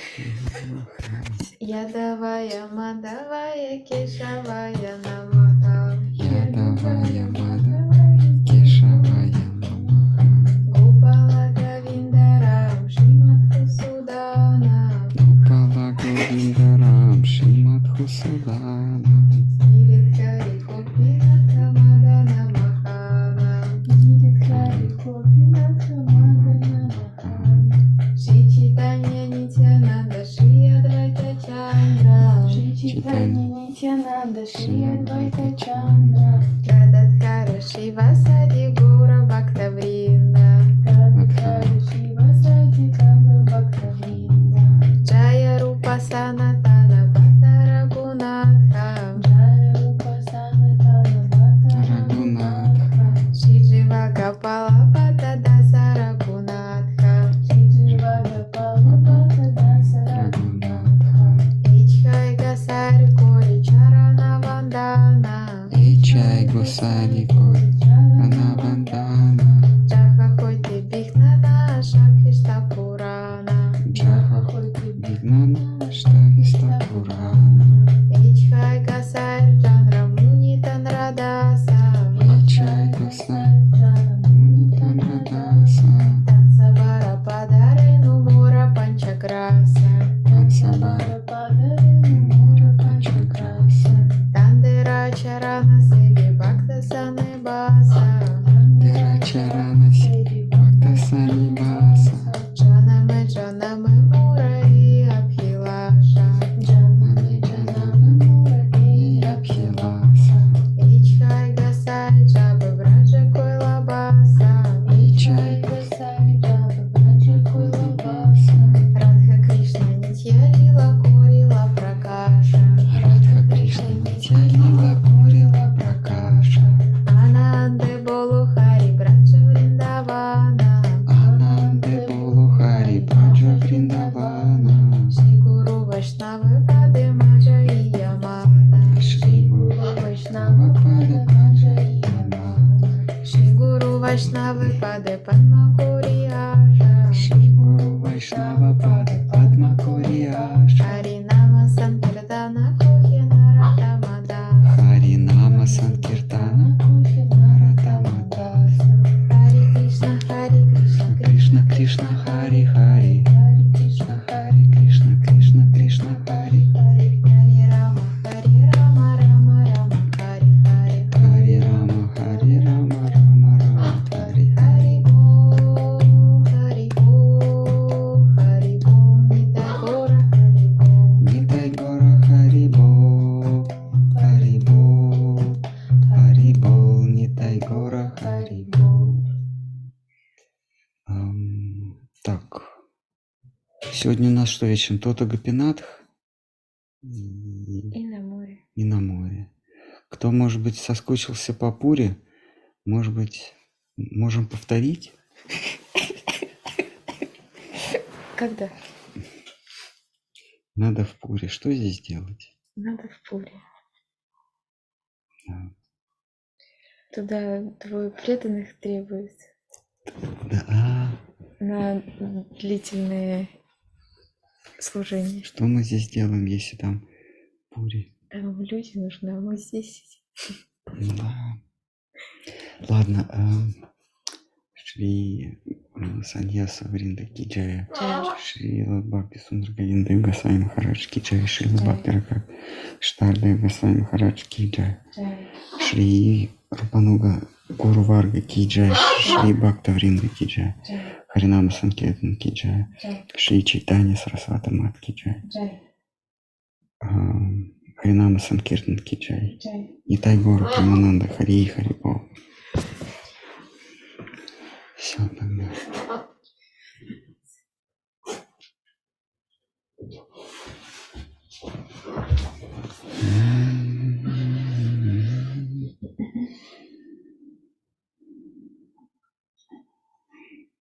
Ядавая Мадавая Кешавая Намаха. Ядавая Мадавая Кешавая Намаха. Гопала Гавиндарам Шримадху Судана. Гопала Говиндарам Шримадху Судана. Сегодня у нас что вечером? Тота Гапинатх и, на море. и на море. Кто, может быть, соскучился по Пуре, может быть, можем повторить? Когда? Надо в Пуре. Что здесь делать? Надо в Пуре. Да. Туда двое преданных требуют Да, на длительные служения. что мы здесь делаем, если там бури? Там люди нужны, а мы здесь сидим. Да. Ладно, эм, Шри э, Саньяса Вринда Киджая, Шри Бхакти Сундра Говинда Гасай Махарадж Киджая, Шри Бхакти Рака Штарда Гасай Махарадж Киджая, Шри Рупануга Гуру Варга Киджая, Шри Бхакта Вринда Киджая, Харинама Санкетан Киджая, Шри Чайтанья Сарасвата Мат Киджая, Харинама Санкиртан Киджай. Нитай Гору Прамананда Хари Харибо. Все, тогда. М.